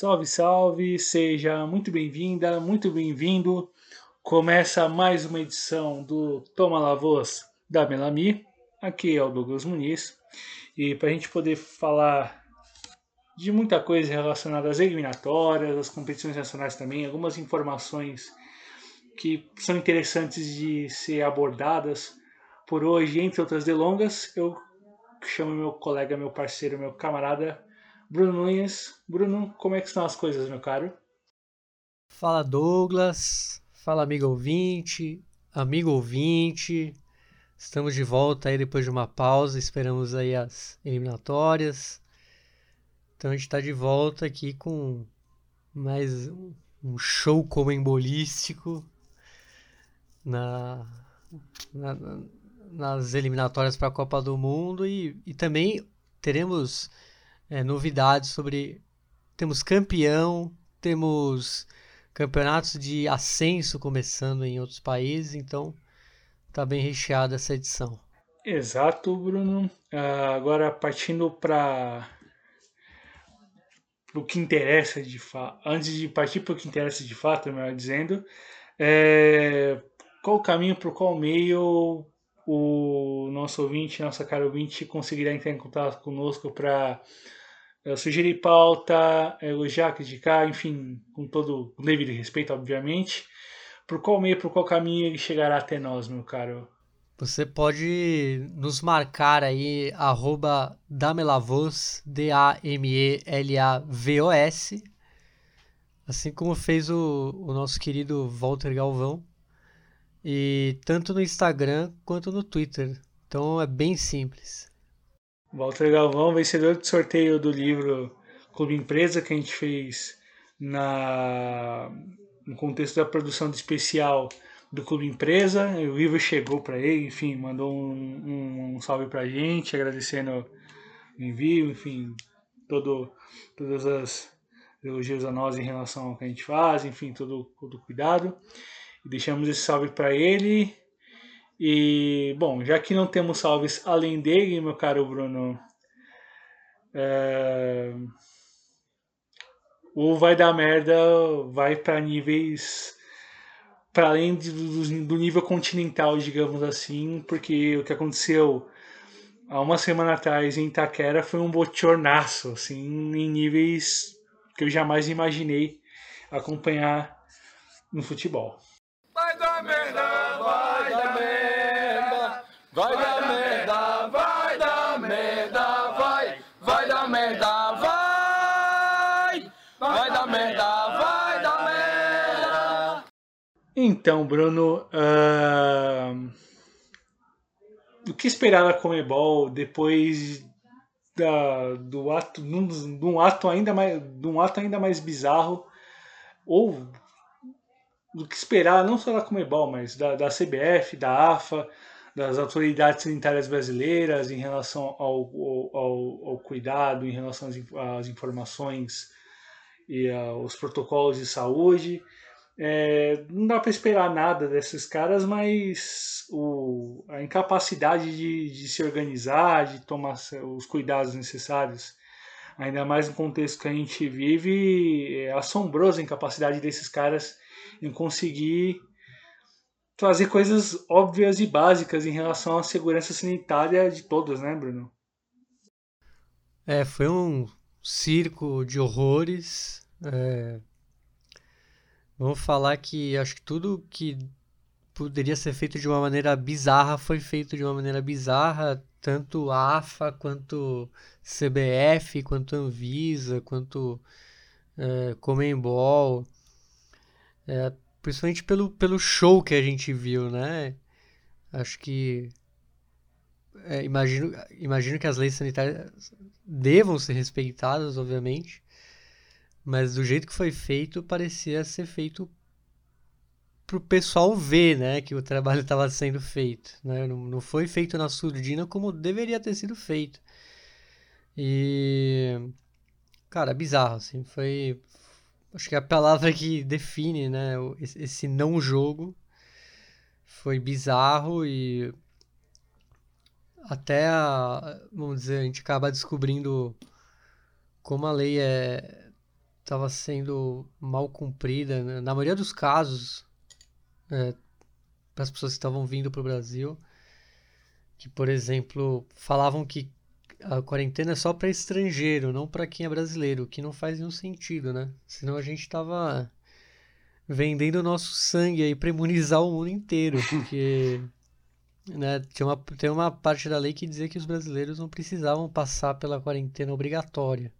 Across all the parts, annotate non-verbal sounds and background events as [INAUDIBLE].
Salve, salve! Seja muito bem-vinda, muito bem-vindo. Começa mais uma edição do Toma La Voz da Melami. Aqui é o Douglas Muniz. E para a gente poder falar de muita coisa relacionada às eliminatórias, às competições nacionais também, algumas informações que são interessantes de ser abordadas por hoje, entre outras delongas, eu chamo meu colega, meu parceiro, meu camarada Bruno Nunes. Bruno, como é que estão as coisas, meu caro? Fala Douglas, fala amigo ouvinte, amigo ouvinte. Estamos de volta aí depois de uma pausa, esperamos aí as eliminatórias. Então a gente está de volta aqui com mais um show comembolístico na, na, nas eliminatórias para a Copa do Mundo e, e também teremos é, novidades sobre. Temos campeão, temos campeonatos de ascenso começando em outros países, então tá bem recheada essa edição. Exato, Bruno. Uh, agora partindo para o que interessa de fato, antes de partir para o que interessa de fato, melhor dizendo, é, qual o caminho para qual meio o nosso ouvinte, nossa cara ouvinte, conseguirá entrar em contato conosco para uh, sugerir pauta, elogiar, criticar, enfim, com todo o devido respeito, obviamente. Por qual meio, por qual caminho ele chegará até nós, meu caro? Você pode nos marcar aí, arroba Damelavos, D-A-M-E-L-A-V-O-S, assim como fez o, o nosso querido Walter Galvão, e tanto no Instagram quanto no Twitter. Então é bem simples. Walter Galvão, vencedor do sorteio do livro Clube Empresa que a gente fez na no contexto da produção do especial do Clube Empresa. O livro chegou para ele, enfim, mandou um, um, um salve para a gente, agradecendo o envio, enfim, todo, todas as elogios a nós em relação ao que a gente faz, enfim, todo, todo cuidado. Deixamos esse salve para ele. E, bom, já que não temos salves além dele, meu caro Bruno, é... o vai dar merda vai para níveis para além do, do, nível continental, digamos assim, porque o que aconteceu há uma semana atrás em Itaquera foi um bochornaço, assim, em níveis que eu jamais imaginei acompanhar no futebol. Vai dar merda, Então, Bruno, uh... o que esperar da Comebol depois da, do ato, de um ato ainda mais, de um ato ainda mais bizarro ou do que esperar, não só da Comebol, mas da, da CBF, da AFA, das autoridades sanitárias brasileiras em relação ao, ao, ao cuidado, em relação às, às informações e aos protocolos de saúde. É, não dá para esperar nada desses caras, mas o, a incapacidade de, de se organizar, de tomar os cuidados necessários, ainda mais no contexto que a gente vive, é assombrosa a incapacidade desses caras em conseguir trazer coisas óbvias e básicas em relação à segurança sanitária de todos, né, Bruno? É, foi um circo de horrores. É... Vamos falar que acho que tudo que poderia ser feito de uma maneira bizarra foi feito de uma maneira bizarra, tanto AFA quanto CBF, quanto Anvisa, quanto é, Comembol. É, principalmente pelo, pelo show que a gente viu, né? Acho que. É, imagino, imagino que as leis sanitárias devam ser respeitadas, obviamente. Mas do jeito que foi feito, parecia ser feito para o pessoal ver, né, que o trabalho [LAUGHS] estava sendo feito, né? Não, não foi feito na surdina como deveria ter sido feito. E cara, bizarro assim, foi acho que a palavra que define, né, esse não jogo foi bizarro e até a, vamos dizer, a gente acaba descobrindo como a lei é estava sendo mal cumprida, né? na maioria dos casos, é, para as pessoas que estavam vindo para o Brasil, que, por exemplo, falavam que a quarentena é só para estrangeiro, não para quem é brasileiro, o que não faz nenhum sentido, né? Senão a gente estava vendendo o nosso sangue aí para imunizar o mundo inteiro, [LAUGHS] porque né, tem, uma, tem uma parte da lei que dizia que os brasileiros não precisavam passar pela quarentena obrigatória.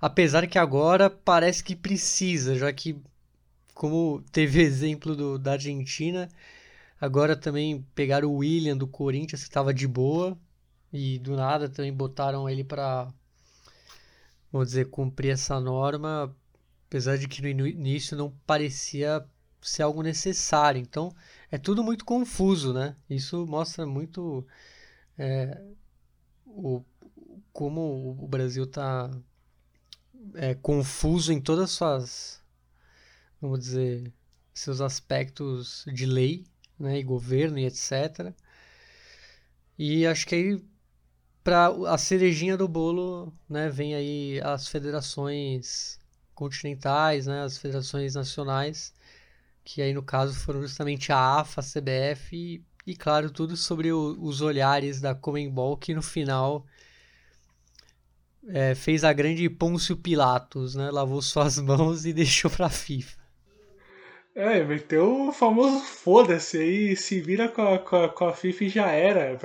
Apesar que agora parece que precisa, já que, como teve [LAUGHS] exemplo do, da Argentina, agora também pegaram o William do Corinthians, que estava de boa, e do nada também botaram ele para, vamos dizer, cumprir essa norma, apesar de que no início não parecia ser algo necessário. Então, é tudo muito confuso, né? Isso mostra muito é, o, como o Brasil está é, confuso em todas as suas, vamos dizer, seus aspectos de lei, né, e governo e etc. E acho que aí para a cerejinha do bolo, né, vem aí as federações continentais, né, as federações nacionais, que aí no caso foram justamente a AFA, a CBF e, e claro, tudo sobre o, os olhares da Comembol que no final é, fez a grande Pôncio Pilatos, né? Lavou suas [LAUGHS] mãos e deixou pra FIFA. É, meteu o famoso foda-se aí, se vira com a, com a, com a FIFA e já era,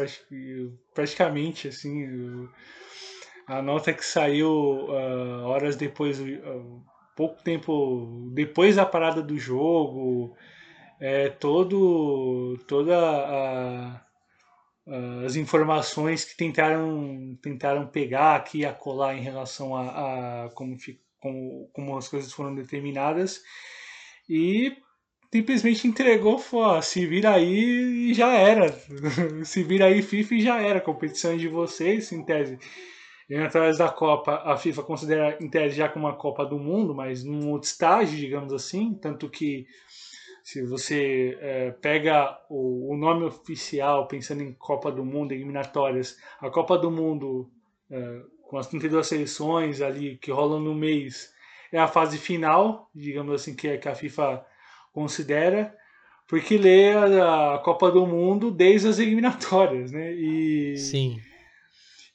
praticamente, assim. A nota que saiu uh, horas depois, uh, pouco tempo depois da parada do jogo, é, todo, toda a uh, as informações que tentaram, tentaram pegar aqui a colar em relação a, a como, como, como as coisas foram determinadas e simplesmente entregou, falou, se vira aí e já era. [LAUGHS] se vira aí FIFA e já era. Competição de vocês, em tese. E através da Copa, a FIFA considera em tese já como uma Copa do Mundo, mas num outro estágio, digamos assim. Tanto que se você é, pega o, o, nome oficial, pensando em Copa do Mundo, eliminatórias, a Copa do Mundo, é, com as 32 seleções ali que rolam no mês, é a fase final, digamos assim, que, que a FIFA considera, porque lê a, a, Copa do Mundo desde as eliminatórias, né? E, Sim.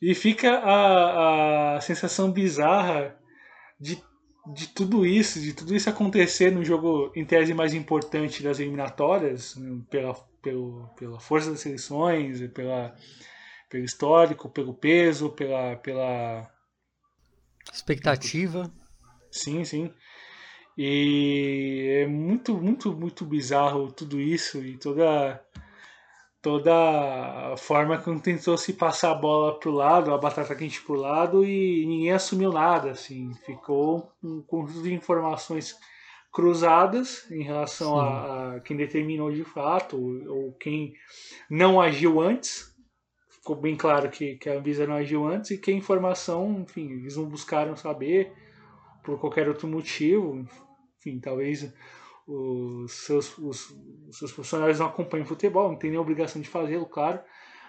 E fica a, a sensação bizarra de de tudo isso, de tudo isso acontecer no jogo em tese mais importante das eliminatórias, né, pela, pelo, pela força das seleções, pela, pelo histórico, pelo peso, pela, pela expectativa. Sim, sim. E é muito, muito, muito bizarro tudo isso e toda toda a forma como tentou se passar a bola pro lado, a batata quente pro lado e ninguém assumiu nada, assim, ficou um conjunto de informações cruzadas em relação a, a, quem determinou de fato ou, ou, quem não agiu antes. Ficou bem claro que, que a Anvisa não agiu antes e que a informação, enfim, eles não buscaram saber por qualquer outro motivo. Enfim, talvez os seus, os, os seus funcionários não acompanham futebol, não tem nem obrigação de fazê-lo, claro,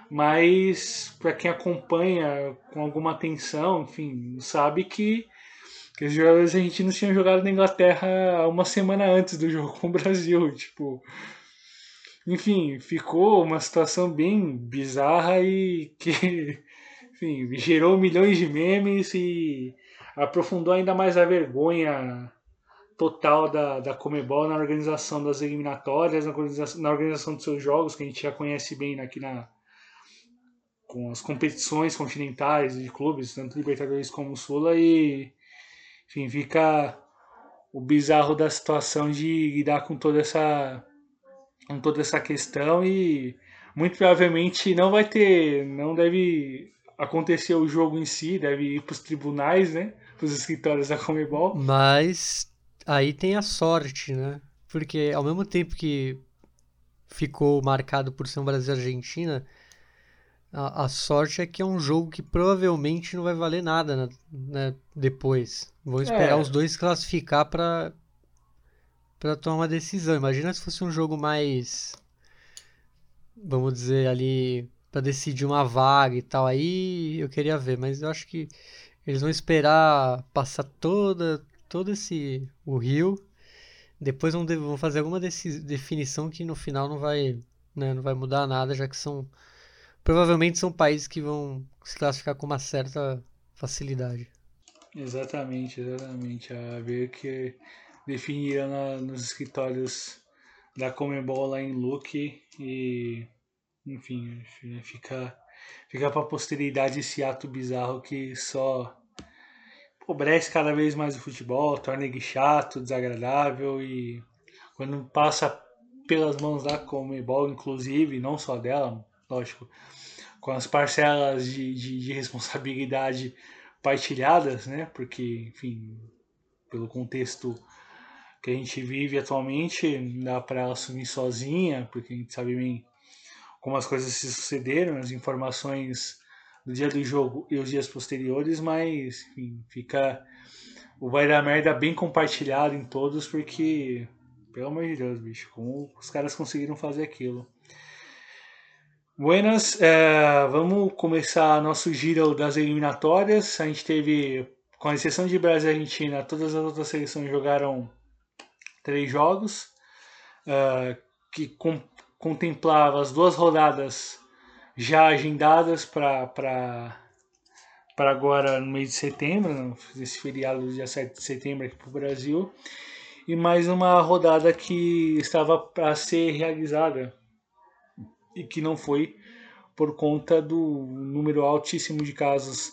mas para quem acompanha com alguma atenção, enfim, sabe que, que os jogadores argentinos tinham jogado na Inglaterra uma semana antes do [LAUGHS] jogo com o Brasil, tipo, enfim, ficou uma situação bem bizarra e que, [LAUGHS] enfim, gerou milhões de memes e aprofundou ainda mais a vergonha total da, da Comebol na organização das eliminatórias, na organização, na organização dos seus jogos, que a gente já conhece bem aqui na com as competições continentais de clubes, tanto Libertadores como Sula, e enfim, fica o bizarro da situação de lidar com toda essa com toda essa questão e muito provavelmente não vai ter, não deve acontecer o jogo em si, deve ir para os tribunais, né, para os escritórios da Comebol. Mas Aí tem a sorte, né? Porque ao mesmo tempo que ficou marcado por ser um Brasil-Argentina, a, a, sorte é que é um jogo que provavelmente não vai valer nada né, né depois. Vão esperar é. os dois classificar para para tomar uma decisão. Imagina se fosse um jogo mais vamos dizer ali para decidir uma vaga e tal. Aí eu queria ver, mas eu acho que eles vão esperar passar toda todo esse o rio, depois vão fazer alguma definição que no final não vai, né, não vai mudar nada, já que são provavelmente são países que vão se classificar com uma certa facilidade. Exatamente, exatamente. A ver que definirão nos escritórios da Comebol lá em Luque e enfim, fica fica para posteridade esse ato bizarro que só empobrece cada vez mais o futebol, torna ele chato, desagradável e quando passa pelas mãos da Comebol, inclusive, não só dela, lógico, com as parcelas de, de, de responsabilidade partilhadas, né? Porque, enfim, pelo contexto que a gente vive atualmente, dá para ela assumir sozinha, porque a gente sabe bem como as coisas se sucederam, as informações do dia do jogo e os dias posteriores, mas enfim, fica o vai dar merda bem compartilhado em todos, porque, pelo amor de Deus, bicho, como os caras conseguiram fazer aquilo. Buenas, é, vamos começar nosso giro das eliminatórias. A gente teve, com exceção de Brasil e Argentina, todas as outras seleções jogaram três jogos, é, que com, contemplava as duas rodadas já agendadas para agora no mês de setembro, esse feriado do dia 7 de setembro aqui para o Brasil, e mais uma rodada que estava para ser realizada e que não foi por conta do número altíssimo de casos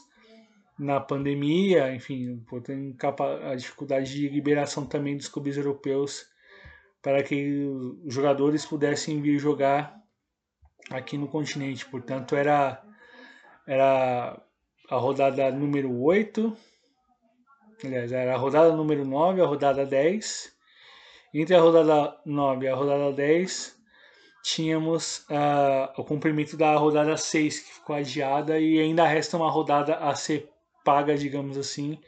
na pandemia, enfim, a dificuldade de liberação também dos clubes europeus para que os jogadores pudessem vir jogar aqui no continente. Portanto, era, era a rodada número 8, aliás, era a rodada número 9, a rodada 10. Entre a rodada 9 e a rodada 10, tínhamos uh, o cumprimento da rodada 6, que ficou adiada, e ainda resta uma rodada a ser paga, digamos assim,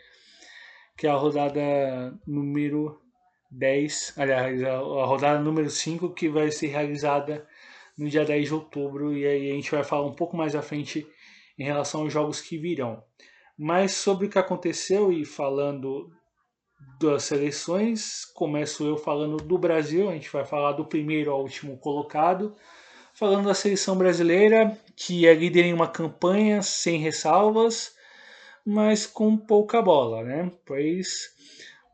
que é a rodada número 10, aliás, a, rodada número 5, que vai ser realizada no dia 10 de outubro, e aí a gente vai falar um pouco mais à frente em relação aos jogos que virão. Mas sobre o que aconteceu e falando das seleções, começo eu falando do Brasil, a gente vai falar do primeiro ao último colocado. Falando da seleção brasileira, que é líder em uma campanha sem ressalvas, mas com pouca bola, né? Pois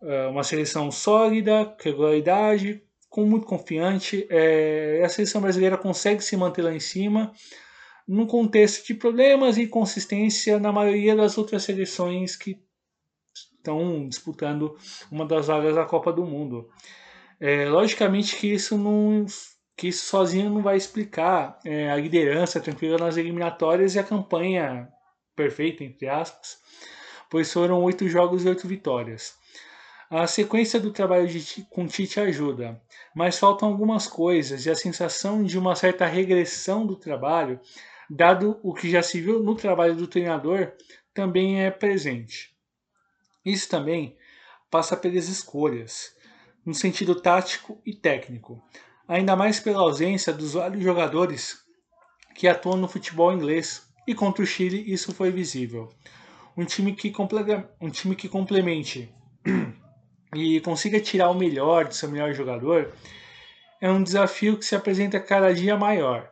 é uma seleção sólida, regularidade, com muito confiante. É, a seleção brasileira consegue se manter lá em cima num contexto de problemas e inconsistência na maioria das outras seleções que estão disputando uma das vagas da Copa do Mundo. É, logicamente que isso não que isso sozinho não vai explicar é, a liderança tranquila nas eliminatórias e a campanha perfeita entre aspas, pois foram oito jogos e oito vitórias. A sequência do trabalho de, com Tite ajuda, mas faltam algumas coisas e a sensação de uma certa regressão do trabalho, dado o que já se viu no trabalho do treinador, também é presente. Isso também passa pelas escolhas, no sentido tático e técnico, ainda mais pela ausência dos vários jogadores que atuam no futebol inglês, e contra o Chile isso foi visível. Um time que, um time que complemente [CLEARS THROAT] e consiga tirar o melhor do seu melhor jogador, é um desafio que se apresenta cada dia maior.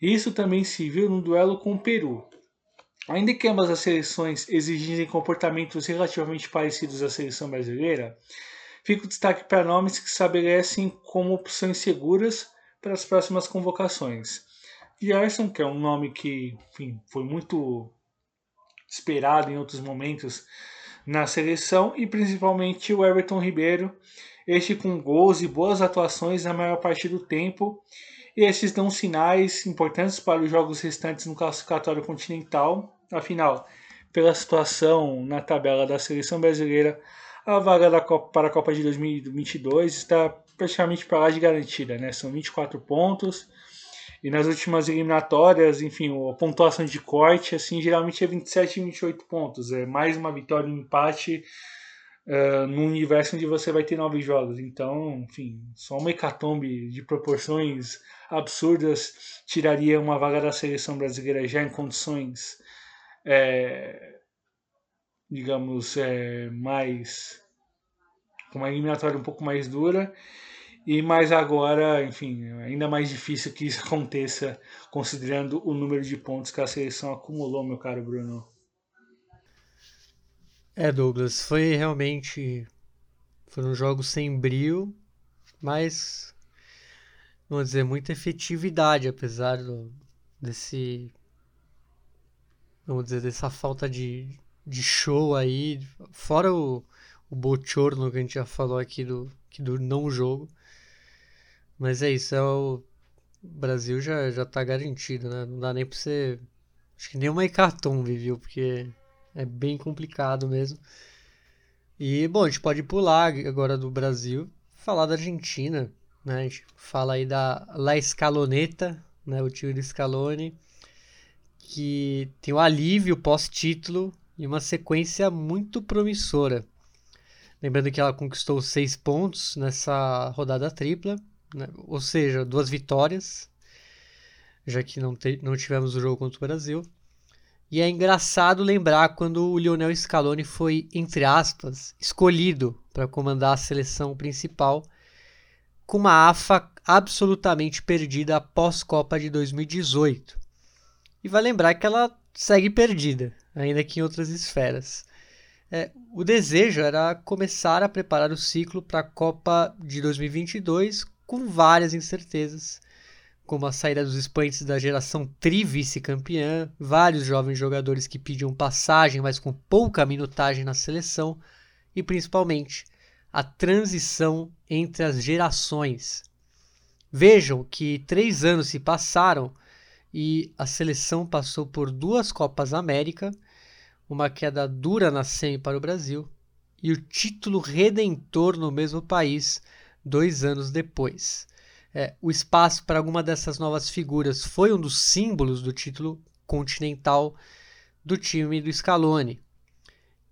Isso também se viu no duelo com o Peru. Ainda que ambas as seleções exigissem comportamentos relativamente parecidos à seleção brasileira, fica o destaque para nomes que se estabelecem como opções seguras para as próximas convocações. Gerson, que é um nome que enfim, foi muito esperado em outros momentos na seleção e principalmente o Everton Ribeiro, este com gols e boas atuações na maior parte do tempo. E esses dão sinais importantes para os jogos restantes no classificatório continental. Afinal, pela situação na tabela da seleção brasileira, a vaga da Copa, para a Copa de 2022 está praticamente para lá de garantida, né? São 24 pontos e nas últimas eliminatórias, enfim, a pontuação de corte, assim, geralmente é 27 e 28 pontos. É mais uma vitória um empate uh, num universo onde você vai ter nove jogos. Então, enfim, só uma hecatombe de proporções absurdas tiraria uma vaga da seleção brasileira já em condições, é, digamos, é, mais. com uma eliminatória um pouco mais dura. E mais agora, enfim, ainda mais difícil que isso [LAUGHS] aconteça, considerando o número de pontos que a seleção acumulou, meu caro Bruno. É, Douglas, foi realmente. Foram jogos sem brio, mas. Vamos dizer, muita efetividade, apesar do, desse. Vamos dizer, dessa falta de, de show aí. Fora o, o bochorno que a gente já falou aqui do, do não jogo. Mas é isso, é o. Brasil já, já tá garantido, né? Não dá nem pra você. Acho que nem uma hecatombe, viu? Porque é bem complicado mesmo. E, bom, a gente pode pular agora do Brasil, falar da Argentina, né? A gente fala aí da La Escaloneta, né? O time do Scaloni, que tem o um alívio pós-título e uma sequência muito promissora. Lembrando que ela conquistou seis pontos nessa rodada tripla, né? ou seja, duas vitórias, já que não, te, não tivemos o jogo contra o Brasil. E é engraçado lembrar quando o Lionel Scaloni foi, entre aspas, escolhido para comandar a seleção principal, com uma AFA absolutamente perdida após Copa de 2018. E vai lembrar que ela segue perdida, ainda que em outras esferas. É, o desejo era começar a preparar o ciclo para a Copa de 2022 com várias incertezas como a saída dos expoentes da geração tri-vice-campeã, vários jovens jogadores que pediam passagem, mas com pouca minutagem na seleção, e principalmente a transição entre as gerações. Vejam que três anos se passaram e a seleção passou por duas Copas América, uma queda dura na semi para o Brasil e o título redentor no mesmo país dois anos depois é, o espaço para alguma dessas novas figuras foi um dos símbolos do título continental do time do Scaloni.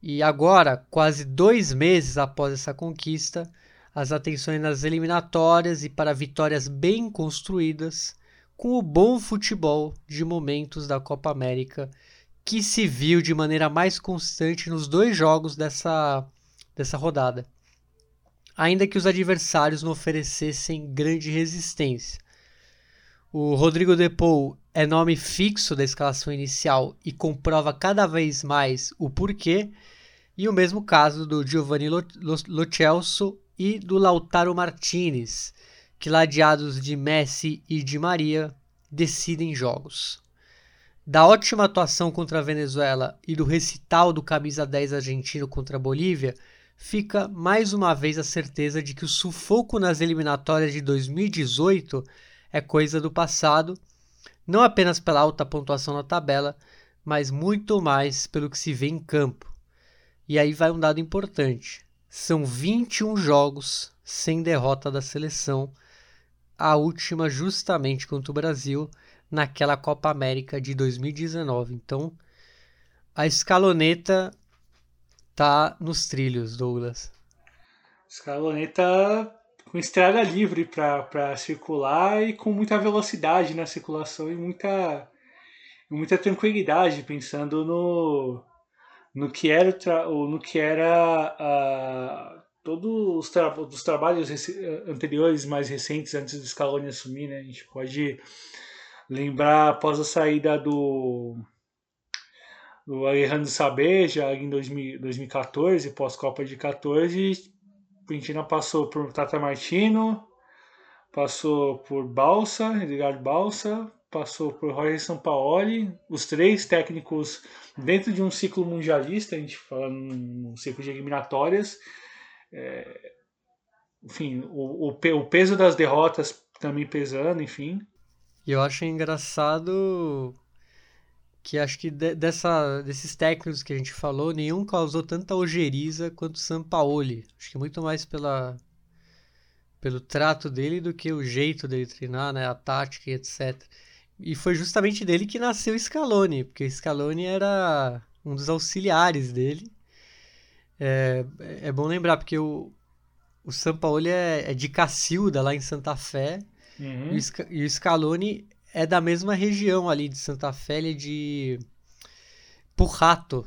E agora, quase dois meses após essa conquista, as atenções nas eliminatórias e para vitórias bem construídas, com o bom futebol de momentos da Copa América, que se viu de maneira mais constante nos dois jogos dessa, dessa rodada ainda que os adversários não oferecessem grande resistência. O Rodrigo Depou é nome fixo da escalação inicial e comprova cada vez mais o porquê, e o mesmo caso do Giovanni Lo, Lo Celso e do Lautaro Martinez, que ladeados de Messi e de Maria decidem jogos. Da ótima atuação contra a Venezuela e do recital do camisa 10 argentino contra a Bolívia, fica mais uma vez a certeza de que o sufoco nas eliminatórias de 2018 é coisa do passado, não apenas pela alta pontuação na tabela, mas muito mais pelo que se vê em campo. E aí vai um dado importante: são 21 jogos sem derrota da seleção, a última justamente contra o Brasil naquela Copa América de 2019. Então, a escaloneta tá nos trilhos, Douglas. Escaloneta com estrada livre para circular e com muita velocidade na circulação e muita, muita tranquilidade, pensando no, no que era, no que era uh, todos os, tra os trabalhos anteriores, mais recentes, antes do Scaloni assumir. Né? A gente pode lembrar após a saída do o Alejandro Sabeja em 2000, 2014, pós-Copa de 14, Argentina passou por Tata Martino, passou por Balsa, Edgardo Balsa, passou por Jorge Sampaoli, os três técnicos dentro de um ciclo mundialista, a gente fala num ciclo de eliminatórias. É, enfim, o, o, o peso das derrotas também pesando, enfim. E eu acho engraçado que acho que de, dessa, desses técnicos que a gente falou, nenhum causou tanta ojeriza quanto o Sampaoli. Acho que muito mais pela, pelo trato dele do que o jeito dele treinar, né, a tática e etc. E foi justamente dele que nasceu Scaloni, porque Scaloni era um dos auxiliares dele. É, é bom lembrar, porque o, o São Paulo é, é de Cacilda, lá em Santa Fé, Uhum. e, e o Scaloni é da mesma região ali de Santa Fé, ele é de Purrato,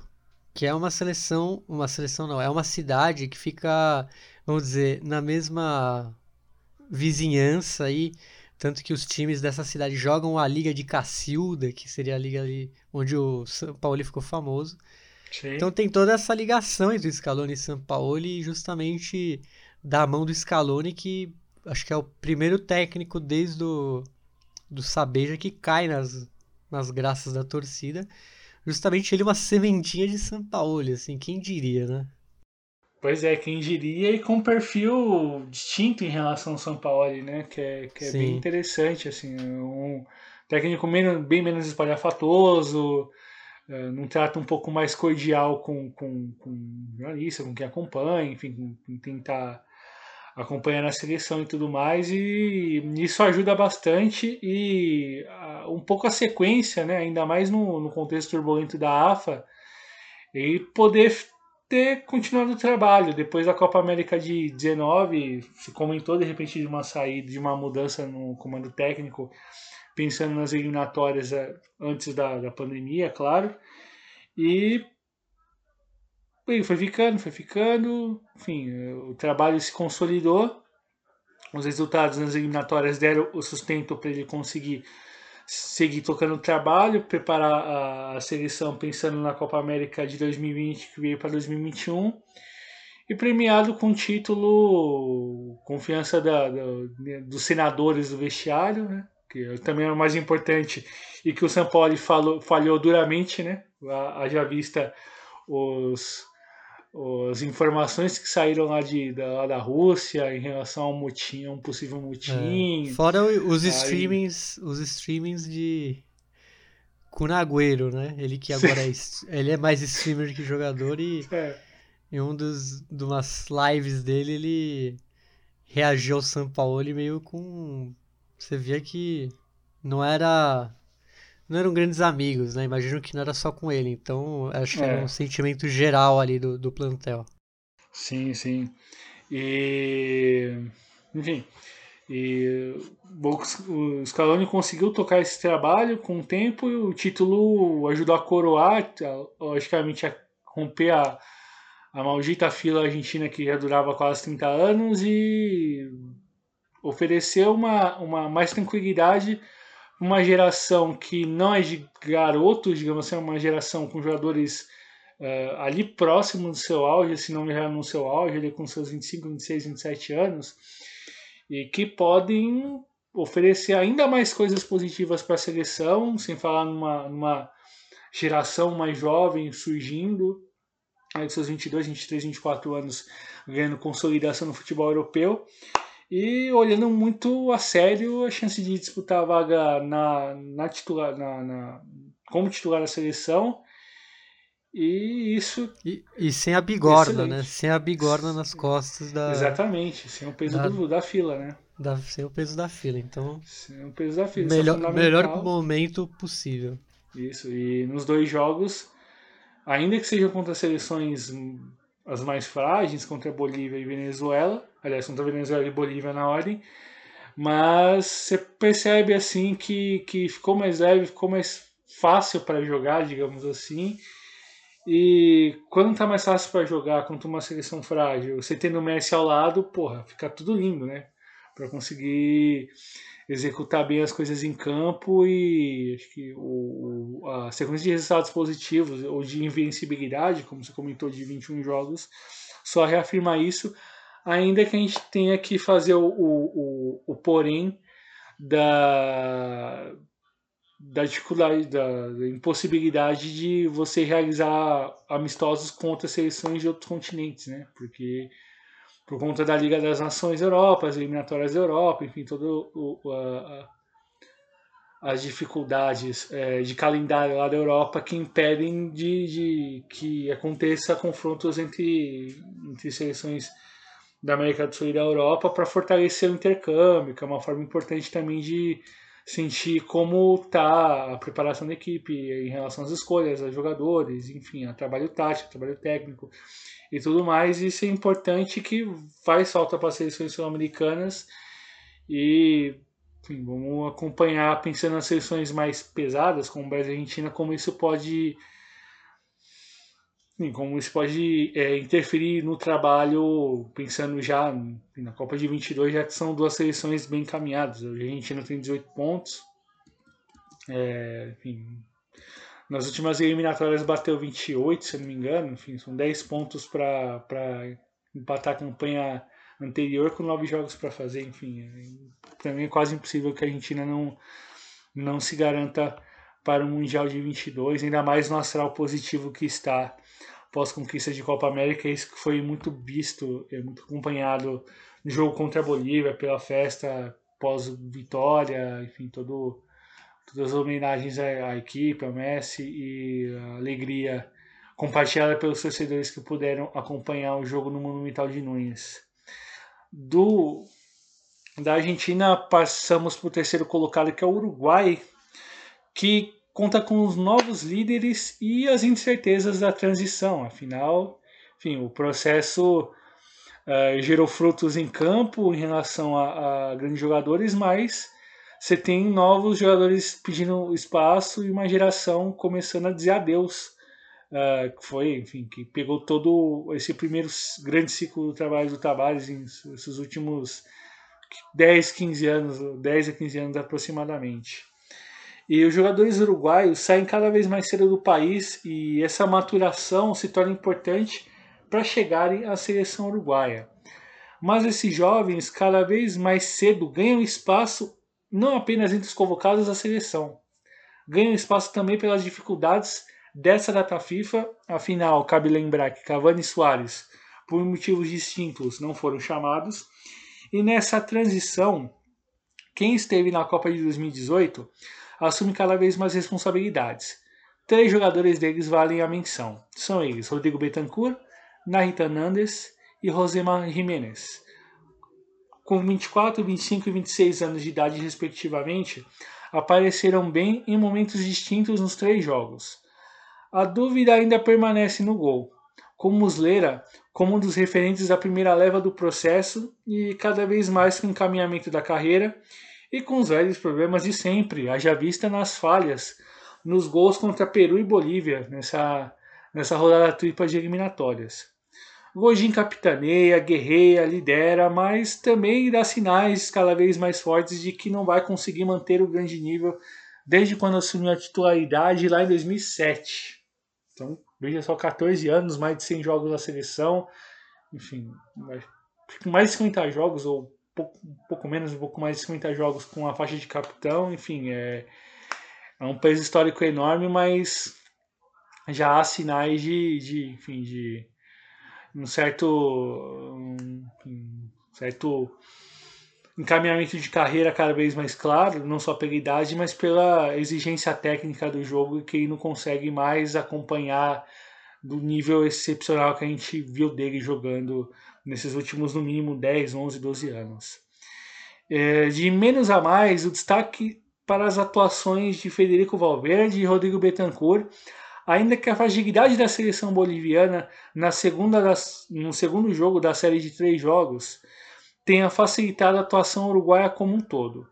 que é uma seleção, uma seleção não, é uma cidade que fica, vamos dizer, na mesma vizinhança aí, tanto que os times dessa cidade jogam a Liga de Cacilda, que seria a liga ali onde o São Paulo ficou famoso. Sim. Então tem toda essa ligação entre o Scaloni e São Paulo e justamente da mão do Scaloni que acho que é o primeiro técnico desde o do Sabeja que cai nas, nas graças da torcida. Justamente ele uma sementinha de São Paulo, assim, quem diria, né? Pois é, quem diria, e com um perfil distinto em relação ao São Paulo, né? Que é, que é bem interessante, assim. é Um técnico menos, bem menos espalhafatoso, é, num trato um pouco mais cordial com, com, com o jornalista, com quem acompanha, enfim, com quem tentar acompanhar a seleção e tudo mais, e isso ajuda bastante e um pouco a sequência, né, ainda mais no, no contexto turbulento da AFA, e poder ter continuado o trabalho. Depois da Copa América de 19, se comentou de repente de uma saída, de uma mudança no comando técnico, pensando nas eliminatórias eh, antes da, da pandemia, claro, e Bem, foi ficando, foi ficando, enfim, eh, o trabalho se consolidou, os resultados nas eliminatórias deram o sustento para ele conseguir seguir tocando o trabalho, preparar a, seleção pensando na Copa América de 2020 que veio para 2021 e premiado com o título confiança da, da, dos senadores do vestiário, né? que também é o mais importante e que o São Paulo falou, falhou duramente, né? Haja vista os as informações que saíram lá, de, da, lá da Rússia em relação ao motim, a um possível motim. É. Fora os Aí- streamings, os streamings de Kunagüero, né? Ele que agora é, [LAUGHS] ele é mais streamer que jogador e É, em um dos de umas lives dele ele reagiu ao São Paulo e meio com você via que não era não eram grandes amigos, né? Imagino que não era só com ele, então acho que era É. um sentimento geral ali do, do plantel. sim, sim. E. Enfim. E o o Scaloni conseguiu tocar esse trabalho com o tempo e o título ajudou a coroar, logicamente, a romper a, a maldita fila argentina que já durava quase 30 anos e ofereceu uma, uma mais tranquilidade uma geração que não é de garotos, digamos assim, é uma geração com jogadores eh, ali próximo do seu auge, se não já no seu auge, ali com seus 25, 26, 27 anos, e que podem oferecer ainda mais coisas positivas para a seleção, sem falar numa, numa geração mais jovem surgindo, aí seus 22, 23, 24 anos, ganhando consolidação no futebol europeu e olhando muito a sério a chance de disputar a vaga na, na titular, na, na- como titular da seleção. E isso, E, e sem a bigorna, Excelente. né? Sem a bigorna nas costas da, exatamente, sem o peso da- do- da fila, né? da sem o peso da fila. Então, Sem o peso da fila. é melhor, fundamental. melhor momento possível. Isso, e nos dois jogos, ainda que sejam contra seleções as mais frágeis, contra Bolívia e Venezuela, aliás, contra Venezuela e Bolívia na ordem, mas você percebe assim que, que ficou mais leve, ficou mais fácil para jogar, digamos assim. E quando tá mais fácil para jogar contra uma seleção frágil, você tendo o Messi ao lado, porra, fica tudo lindo, né? Para conseguir executar bem as coisas em campo e acho que o, a sequência de resultados positivos ou de invencibilidade, como você comentou, de 21 jogos, só reafirma isso, ainda que a gente tenha que fazer o, o, o, o porém da, da dificuldade, da, da impossibilidade de você realizar amistosos contra seleções de outros continentes, né? Porque por conta da Liga das Nações Europa, as eliminatórias da Europa, enfim, todo o, as dificuldades é, de calendário lá da Europa que impedem de, de que aconteça confrontos entre, entre seleções da América do Sul e da Europa para fortalecer o intercâmbio, que é uma forma importante também de sentir como está a preparação da equipe em relação às escolhas, aos jogadores, enfim, a trabalho tático, trabalho técnico e tudo mais. Isso é importante que faz falta para as seleções sul-americanas e enfim, vamos acompanhar pensando nas seleções mais pesadas, como Brasil e Argentina, como isso pode como isso pode é, interferir no trabalho, pensando já na Copa de 22, já que são duas seleções bem encaminhadas. A Argentina tem 18 pontos. É, enfim, nas últimas eliminatórias bateu 28, se não me engano. Enfim, são 10 pontos para empatar a campanha anterior com 9 jogos para fazer. Enfim, é, para mim é quase impossível que a Argentina não, não se garanta para o Mundial de 22, ainda mais no astral positivo que está pós-conquista de Copa América, isso que foi muito visto, é muito acompanhado no jogo contra a Bolívia, pela festa pós-vitória, enfim, todo, todas as homenagens à, equipe, ao Messi e a alegria compartilhada pelos torcedores que puderam acompanhar o jogo no Monumental de Nunes. Do, da Argentina passamos para o terceiro colocado, que é o Uruguai, que conta com os novos líderes e as incertezas da transição. Afinal, enfim, o processo uh, gerou frutos em campo em relação a, a, grandes jogadores, mas você tem novos jogadores pedindo espaço e uma geração começando a dizer adeus. Uh, que foi, enfim, que pegou todo esse primeiro grande ciclo do trabalho do Tavares nesses últimos 10, 15 anos, 10 a 15 anos aproximadamente. E os jogadores uruguaios saem cada vez mais cedo do país e essa maturação se torna importante para chegarem à seleção uruguaia. Mas esses jovens cada vez mais cedo ganham espaço não apenas entre os convocados da seleção, ganham espaço também pelas dificuldades dessa data FIFA. Afinal, cabe lembrar que Cavani e Soares, por motivos distintos, não foram chamados. E nessa transição, quem esteve na Copa de 2018 assume cada vez mais responsabilidades. Três jogadores deles valem a menção. São eles Rodrigo Betancourt, Narita Nandes e Rosemar Jiménez. Com 24, 25 e 26 anos de idade, respectivamente, apareceram bem em momentos distintos nos três jogos. A dúvida ainda permanece no gol, com Muslera como um dos referentes da primeira leva do processo e cada vez mais com o encaminhamento da carreira e com os velhos problemas de sempre, haja vista nas falhas nos gols contra Peru e Bolívia nessa, nessa rodada tripla de eliminatórias. Gojin capitaneia, guerreia, lidera, mas também dá sinais cada vez mais fortes de que não vai conseguir manter o grande nível desde quando assumiu a titularidade lá em 2007. Então, veja só, 14 anos, mais de 100 jogos na seleção, enfim, mais de 50 jogos ou pouco, pouco menos, um pouco mais de 50 jogos com a faixa de capitão, enfim, é, é um peso histórico enorme, mas já há sinais de, de enfim, de um certo, um, certo encaminhamento de carreira cada vez mais claro, não só pela idade, mas pela exigência técnica do jogo que ele não consegue mais acompanhar do nível excepcional que a gente viu dele jogando nesses últimos, no mínimo, 10, 11, 12 anos. É, de menos a mais, o destaque para as atuações de Federico Valverde e Rodrigo Betancourt, ainda que a fragilidade da seleção boliviana na segunda das, no segundo jogo da série de três jogos tenha facilitado a atuação uruguaia como um todo.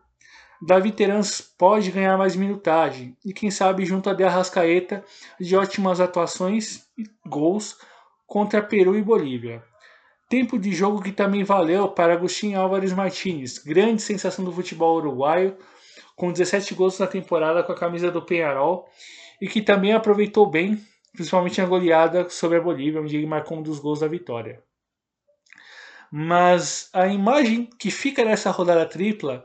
Davi Terans pode ganhar mais minutagem e quem sabe junto a De Arrascaeta de ótimas atuações e gols contra Peru e Bolívia. Tempo de jogo que também valeu para Agostinho Álvares Martins, grande sensação do futebol uruguaio, com 17 gols na temporada com a camisa do Penharol e que também aproveitou bem, principalmente na goleada sobre a Bolívia, onde ele marcou um dos gols da vitória. Mas a imagem que fica nessa rodada tripla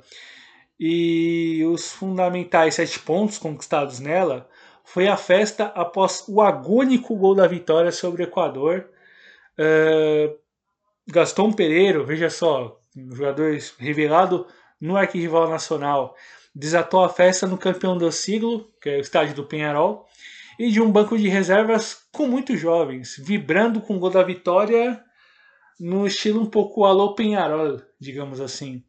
e os fundamentais sete pontos conquistados nela foi a festa após o agônico gol da vitória sobre o Equador. Uh, Gaston Pereiro, veja só, um jogador revelado no arquirrival nacional, desatou a festa no campeão do siglo, que é o estádio do Penharol, e de um banco de reservas com muitos jovens, vibrando com o gol da vitória no estilo um pouco alô Penharol, digamos assim.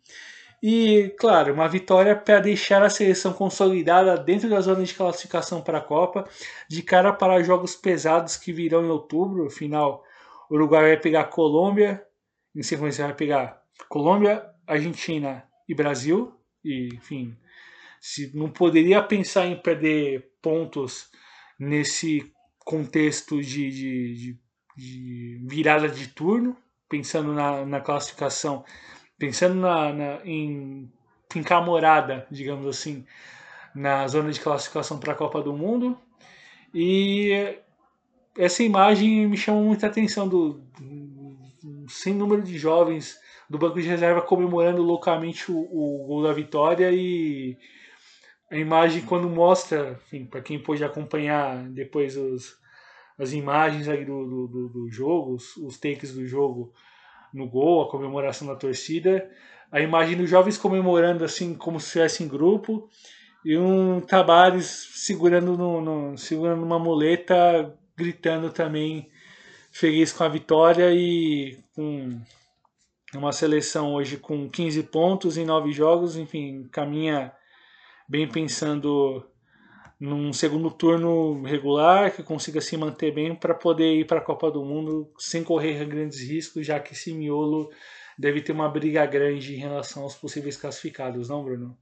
E, claro, uma vitória para deixar a seleção consolidada dentro da zona de classificação para a Copa, de cara para jogos pesados que virão em outubro. Afinal, o Uruguai vai pegar Colômbia, em sequência vai pegar Colômbia, Argentina e Brasil. E, enfim, se não poderia pensar em perder pontos nesse contexto de, de, de, de virada de turno, pensando na, na classificação pensando na, na, em fincar morada, digamos assim, na zona de classificação para a Copa do Mundo. E essa imagem me chamou muita atenção do, do sem número de jovens do banco de reserva comemorando loucamente o, o gol da vitória e a imagem quando mostra, para quem pôde acompanhar depois os, as imagens do, do, do jogo, os, os takes do jogo, no gol, a comemoração da torcida. A imagem dos jovens comemorando assim como se estivesse em grupo e um Tabares segurando, no, no, segurando uma muleta, gritando também feliz com a vitória e com uma seleção hoje com 15 pontos em 9 jogos, enfim, caminha bem pensando num segundo turno regular que consiga se manter bem para poder ir para a Copa do Mundo sem correr grandes riscos, já que esse miolo deve ter uma briga grande em relação aos possíveis classificados, não, Bruno?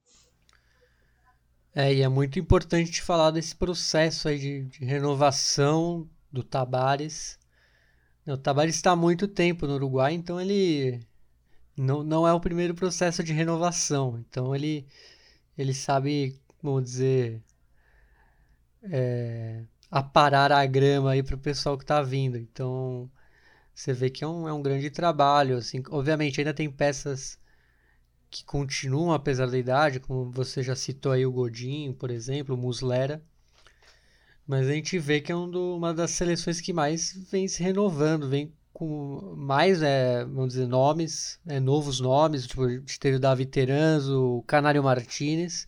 É, e é muito importante falar desse processo aí de, de renovação do Tabares. O Tabares está há muito tempo no Uruguai, então ele não, não é o primeiro processo de renovação. Então ele, ele sabe, vamos dizer, é, aparar a grama aí para o pessoal que está vindo. Então, você vê que é um, é um grande trabalho. Assim, obviamente, ainda tem peças que continuam apesar da idade, como você já citou aí o Godinho, por exemplo, o Muslera. Mas a gente vê que é um do, uma das seleções que mais vem se renovando, vem com mais, é, vamos dizer, nomes, é, novos nomes, tipo, a gente teve o Davi Teranzo, o Canário Martinez,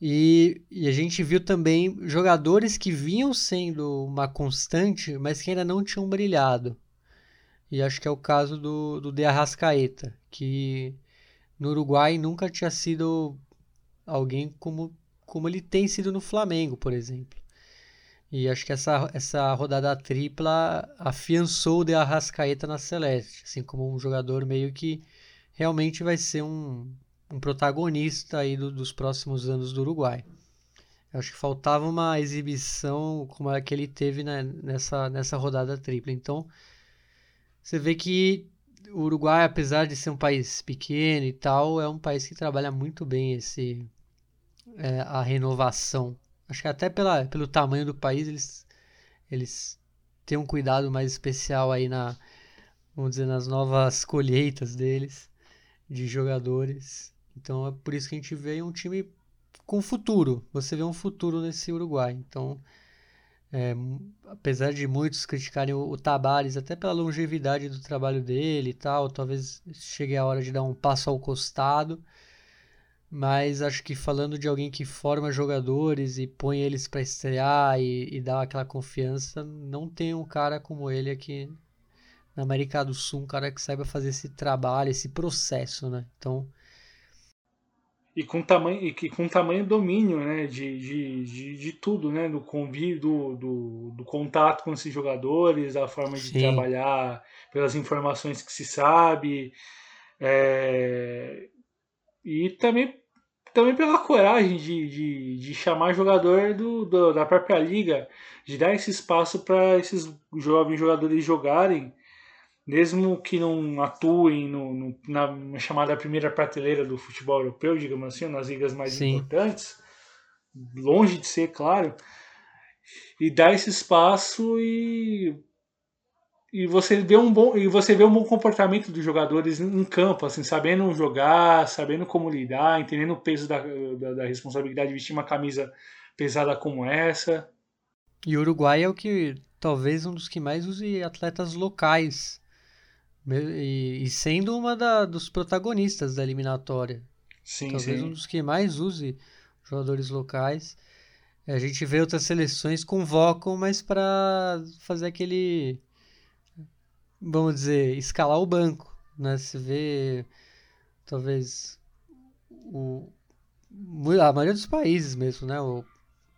e, e, a gente viu também jogadores que vinham sendo uma constante, mas que ainda não tinham brilhado. E acho que é o caso do, do De Arrascaeta, que no Uruguai nunca tinha sido alguém como, como ele tem sido no Flamengo, por exemplo. E acho que essa, essa rodada tripla afiançou o De Arrascaeta na Celeste, assim como um jogador meio que realmente vai ser um, um protagonista aí do, dos próximos anos do Uruguai. Eu acho que faltava uma exibição como a que ele teve né, nessa, nessa rodada tripla. Então, você vê que o Uruguai, apesar de ser um país pequeno e tal, é um país que trabalha muito bem esse é, a renovação. Acho que até pela, pelo tamanho do país, eles, eles têm um cuidado mais especial aí na, vamos dizer, nas novas colheitas deles, de jogadores. Então é por isso que a gente vê um time com futuro. Você vê um futuro nesse Uruguai. Então, é, apesar de muitos criticarem o, o Tabares, até pela longevidade do trabalho dele e tal, talvez chegue a hora de dar um passo ao costado. Mas acho que falando de alguém que forma jogadores e põe eles para estrear e, e dá aquela confiança, não tem um cara como ele aqui na América do Sul, um cara que saiba fazer esse trabalho, esse processo, né? Então, e com tamanho e que com tamanho domínio né de, de, de, de, tudo né do convívio do, do, do, contato com esses jogadores da forma de Sim. trabalhar pelas informações que se sabe é, e também também pela coragem de, de, de chamar jogador do, do, da própria liga de dar esse espaço para esses jovens jogadores jogarem mesmo que não atuem no, no, na chamada primeira prateleira do futebol europeu, digamos assim, nas ligas mais Sim. importantes, longe de ser, claro, e dar esse espaço e e você vê um bom e você vê um bom comportamento dos jogadores em campo, assim, sabendo jogar, sabendo como lidar, entendendo o peso da, da, da responsabilidade de vestir uma camisa pesada como essa. E o Uruguai é o que talvez um dos que mais use atletas locais e, e sendo uma da, dos protagonistas da eliminatória. Sim, Talvez sim. um dos que mais use jogadores locais. A gente vê outras seleções convocam, mas para fazer aquele, vamos dizer, escalar o banco, né? Você vê talvez o, a maioria dos países mesmo, né? O,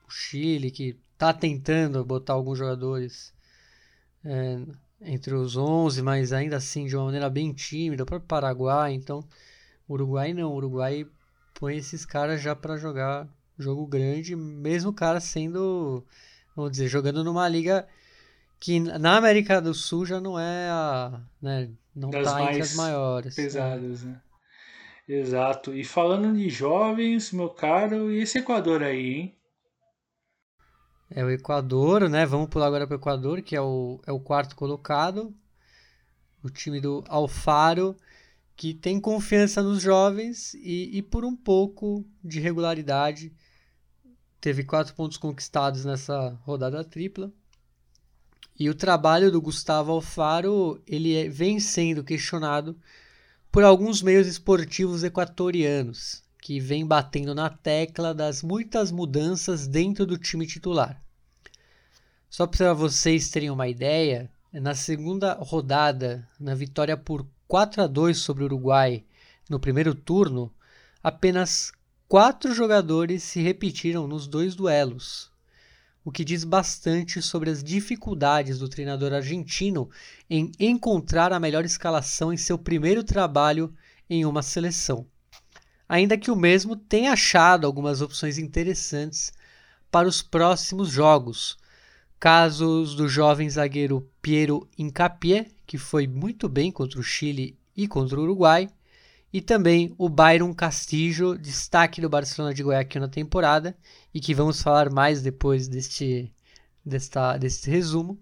o Chile, que está tentando botar alguns jogadores é, entre os 11, mas ainda assim de uma maneira bem tímida, o próprio Paraguai, então Uruguai não, Uruguai põe esses caras já para jogar jogo grande, mesmo o cara sendo, vamos dizer, jogando numa liga que na América do Sul já não é a, né, não das tá entre as maiores. Né? Pesadas, né? Exato. E falando de jovens, meu caro, e esse Equador aí, hein? É o Equador, né? Vamos pular agora para o Equador, que é o, é o quarto colocado. O time do Alfaro, que tem confiança nos jovens e, e por um pouco de regularidade. Teve quatro pontos conquistados nessa rodada tripla. E o trabalho do Gustavo Alfaro, ele é, vem sendo questionado por alguns meios esportivos equatorianos, que vem batendo na tecla das muitas mudanças dentro do time titular. Só para vocês terem uma ideia, na segunda rodada, na vitória por 4 a 2 sobre o Uruguai no primeiro turno, apenas quatro jogadores se repetiram nos dois duelos, o que diz bastante sobre as dificuldades do treinador argentino em encontrar a melhor escalação em seu primeiro trabalho em uma seleção. Ainda que o mesmo tenha achado algumas opções interessantes para os próximos jogos. Casos do jovem zagueiro Piero Incapié, que foi muito bem contra o Chile e contra o Uruguai, e também o Byron Castillo, destaque do Barcelona de Guayaquil na temporada, e que vamos falar mais depois deste, desta, deste resumo.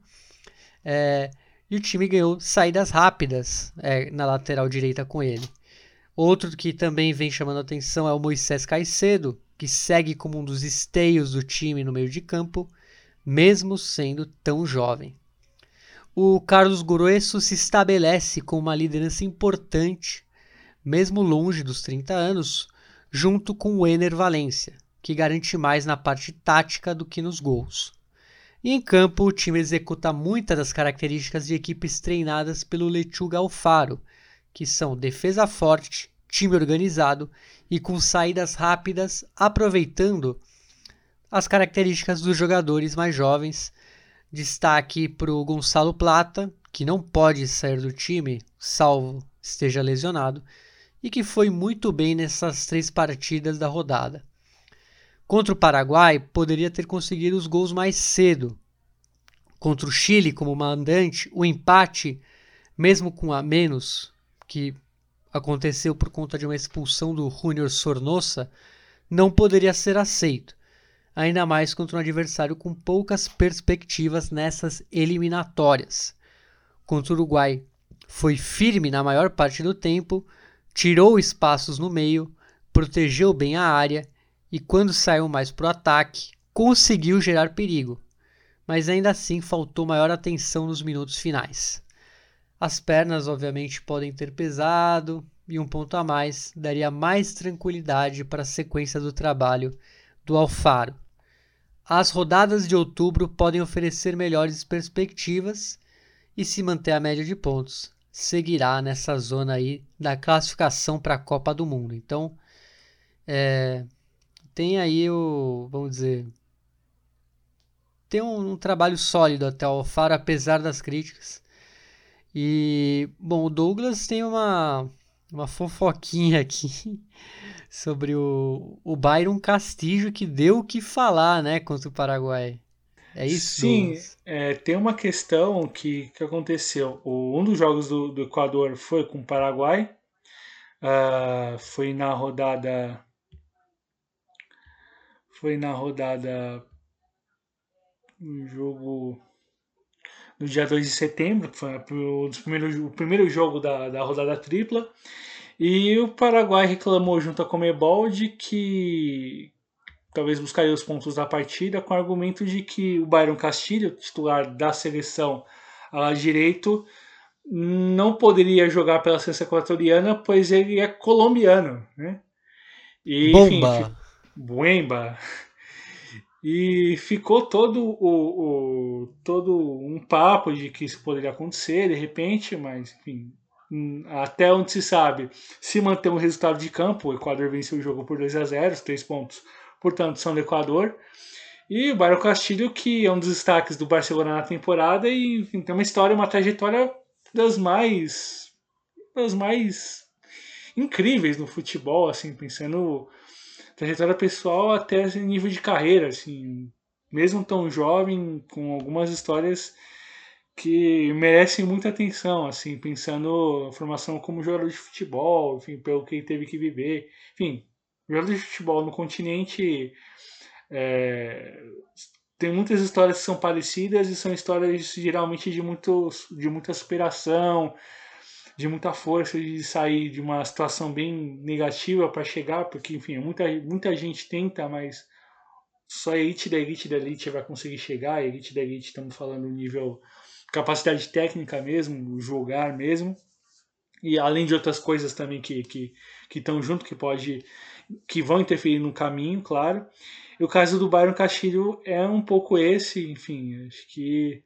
É, e o time ganhou saídas rápidas é, na lateral direita com ele. Outro que também vem chamando atenção é o Moisés Caicedo, que segue como um dos esteios do time no meio de campo, mesmo sendo tão jovem. O Carlos Grueso se estabelece como uma liderança importante mesmo longe dos 30 anos, junto com o Ener Valência, que garante mais na parte tática do que nos gols. E em campo, o time executa muitas das características de equipes treinadas pelo Lechuga Alfaro, que são defesa forte, time organizado e com saídas rápidas, aproveitando as características dos jogadores mais jovens. Destaque para o Gonçalo Plata, que não pode sair do time, salvo esteja lesionado, e que foi muito bem nessas três partidas da rodada. Contra o Paraguai, poderia ter conseguido os gols mais cedo. Contra o Chile, como mandante, o empate, mesmo com a menos, que aconteceu por conta de uma expulsão do Júnior Sornosa, não poderia ser aceito, ainda mais contra um adversário com poucas perspectivas nessas eliminatórias. Contra o Uruguai, foi firme na maior parte do tempo, tirou espaços no meio, protegeu bem a área e, quando saiu mais para o ataque, conseguiu gerar perigo, mas ainda assim faltou maior atenção nos minutos finais. As pernas, obviamente, podem ter pesado e um ponto a mais daria mais tranquilidade para a sequência do trabalho do Alfaro. As rodadas de outubro podem oferecer melhores perspectivas e se manter a média de pontos, seguirá nessa zona aí da classificação para a Copa do Mundo. Então, é, tem aí o, vamos dizer, tem um, um trabalho sólido até o Alfaro, apesar das críticas. E, bom, o Douglas tem uma, uma fofoquinha aqui [LAUGHS] sobre o, o Byron Castillo, que deu o que falar, né, contra o Paraguai. É isso? Sim, é, tem uma questão que, que aconteceu. O, um dos jogos do, do Equador foi com o Paraguai. Uh, foi na rodada. Foi na rodada. Um jogo. No dia 2 de setembro, que foi o, primeiro, o primeiro jogo da, da rodada tripla. E o Paraguai reclamou junto à Comebol de que, talvez buscaria os pontos da partida com o argumento de que o Byron Castilho, titular da seleção a direito, não poderia jogar pela seleção equatoriana, pois ele é colombiano, né? E, Bomba! Enfim, Buemba! E ficou todo o, o, todo um papo de que isso poderia acontecer de repente, mas enfim, hum, até onde se sabe, se manter um resultado de campo, o Equador venceu o jogo por 2 a 0 os três pontos, portanto, são do Equador. E o Byron Castilho, que é um dos destaques do Barcelona na temporada e enfim, tem uma história, uma trajetória das mais das mais incríveis no futebol, assim, pensando trajetória pessoal até nível de carreira, assim, mesmo tão jovem, com algumas histórias que merecem muita atenção, assim, pensando na formação como jogador de futebol, enfim, pelo que ele teve que viver, enfim, jogador de futebol no continente é, tem muitas histórias que são parecidas e são histórias geralmente de, muito, de muita superação, de muita força de sair de uma situação bem negativa para chegar, porque enfim, muita, muita gente tenta, mas só a elite da elite da elite vai conseguir chegar, a elite da elite estamos falando nível capacidade técnica mesmo, jogar mesmo, e além de outras coisas também que que estão junto que pode que vão interferir no caminho, claro. E o caso do Byron Castilho é um pouco esse, enfim, acho que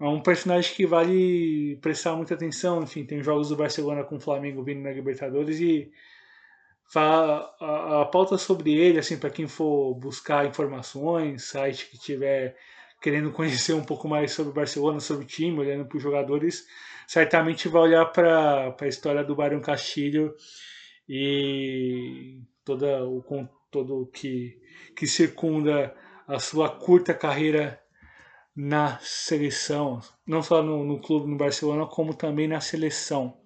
é um personagem que vale prestar muita atenção. Enfim, tem jogos do Barcelona com o Flamengo vindo na Libertadores e a, a, a pauta sobre ele, assim, para quem for buscar informações, site que tiver querendo [LAUGHS] conhecer um pouco mais sobre o Barcelona, sobre o time, olhando para os jogadores, certamente vai olhar para a história do Barão Castilho e toda o todo que que circunda a sua curta carreira na seleção, não só no, no clube no Barcelona, como também na seleção.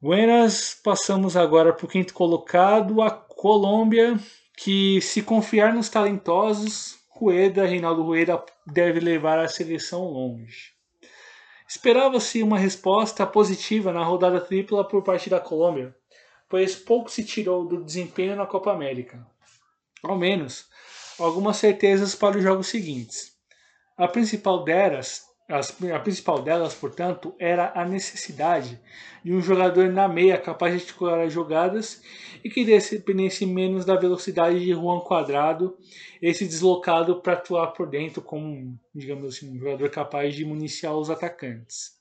Buenas, passamos agora para o quinto colocado, a Colômbia, que se confiar nos talentosos, Rueda, Reinaldo Rueda deve levar a seleção longe. Esperava-se uma resposta positiva na rodada tripla por parte da Colômbia, pois pouco se tirou do desempenho na Copa América. Ao menos, algumas certezas para os jogos seguintes. A principal delas, a principal delas, portanto, era a necessidade de um jogador na meia capaz de articular as jogadas e que dependesse menos da velocidade de Juan Quadrado, esse deslocado para atuar por dentro como, digamos assim, um jogador capaz de municiar os atacantes.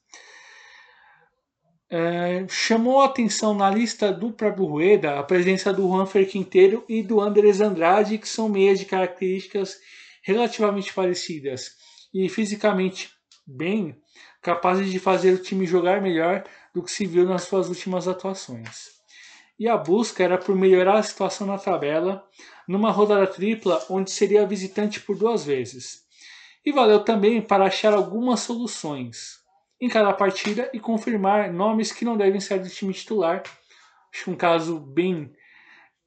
É, chamou a atenção na lista do próprio Rueda a presença do Juanfer Quinteiro e do Andrés Andrade, que são meias de características relativamente parecidas e fisicamente bem capazes de fazer o time jogar melhor do que se viu nas suas últimas atuações. E a busca era por melhorar a situação na tabela, numa rodada tripla onde seria visitante por duas vezes. E valeu também para achar algumas soluções, em cada partida e confirmar nomes que não devem ser do time titular. Acho que um caso bem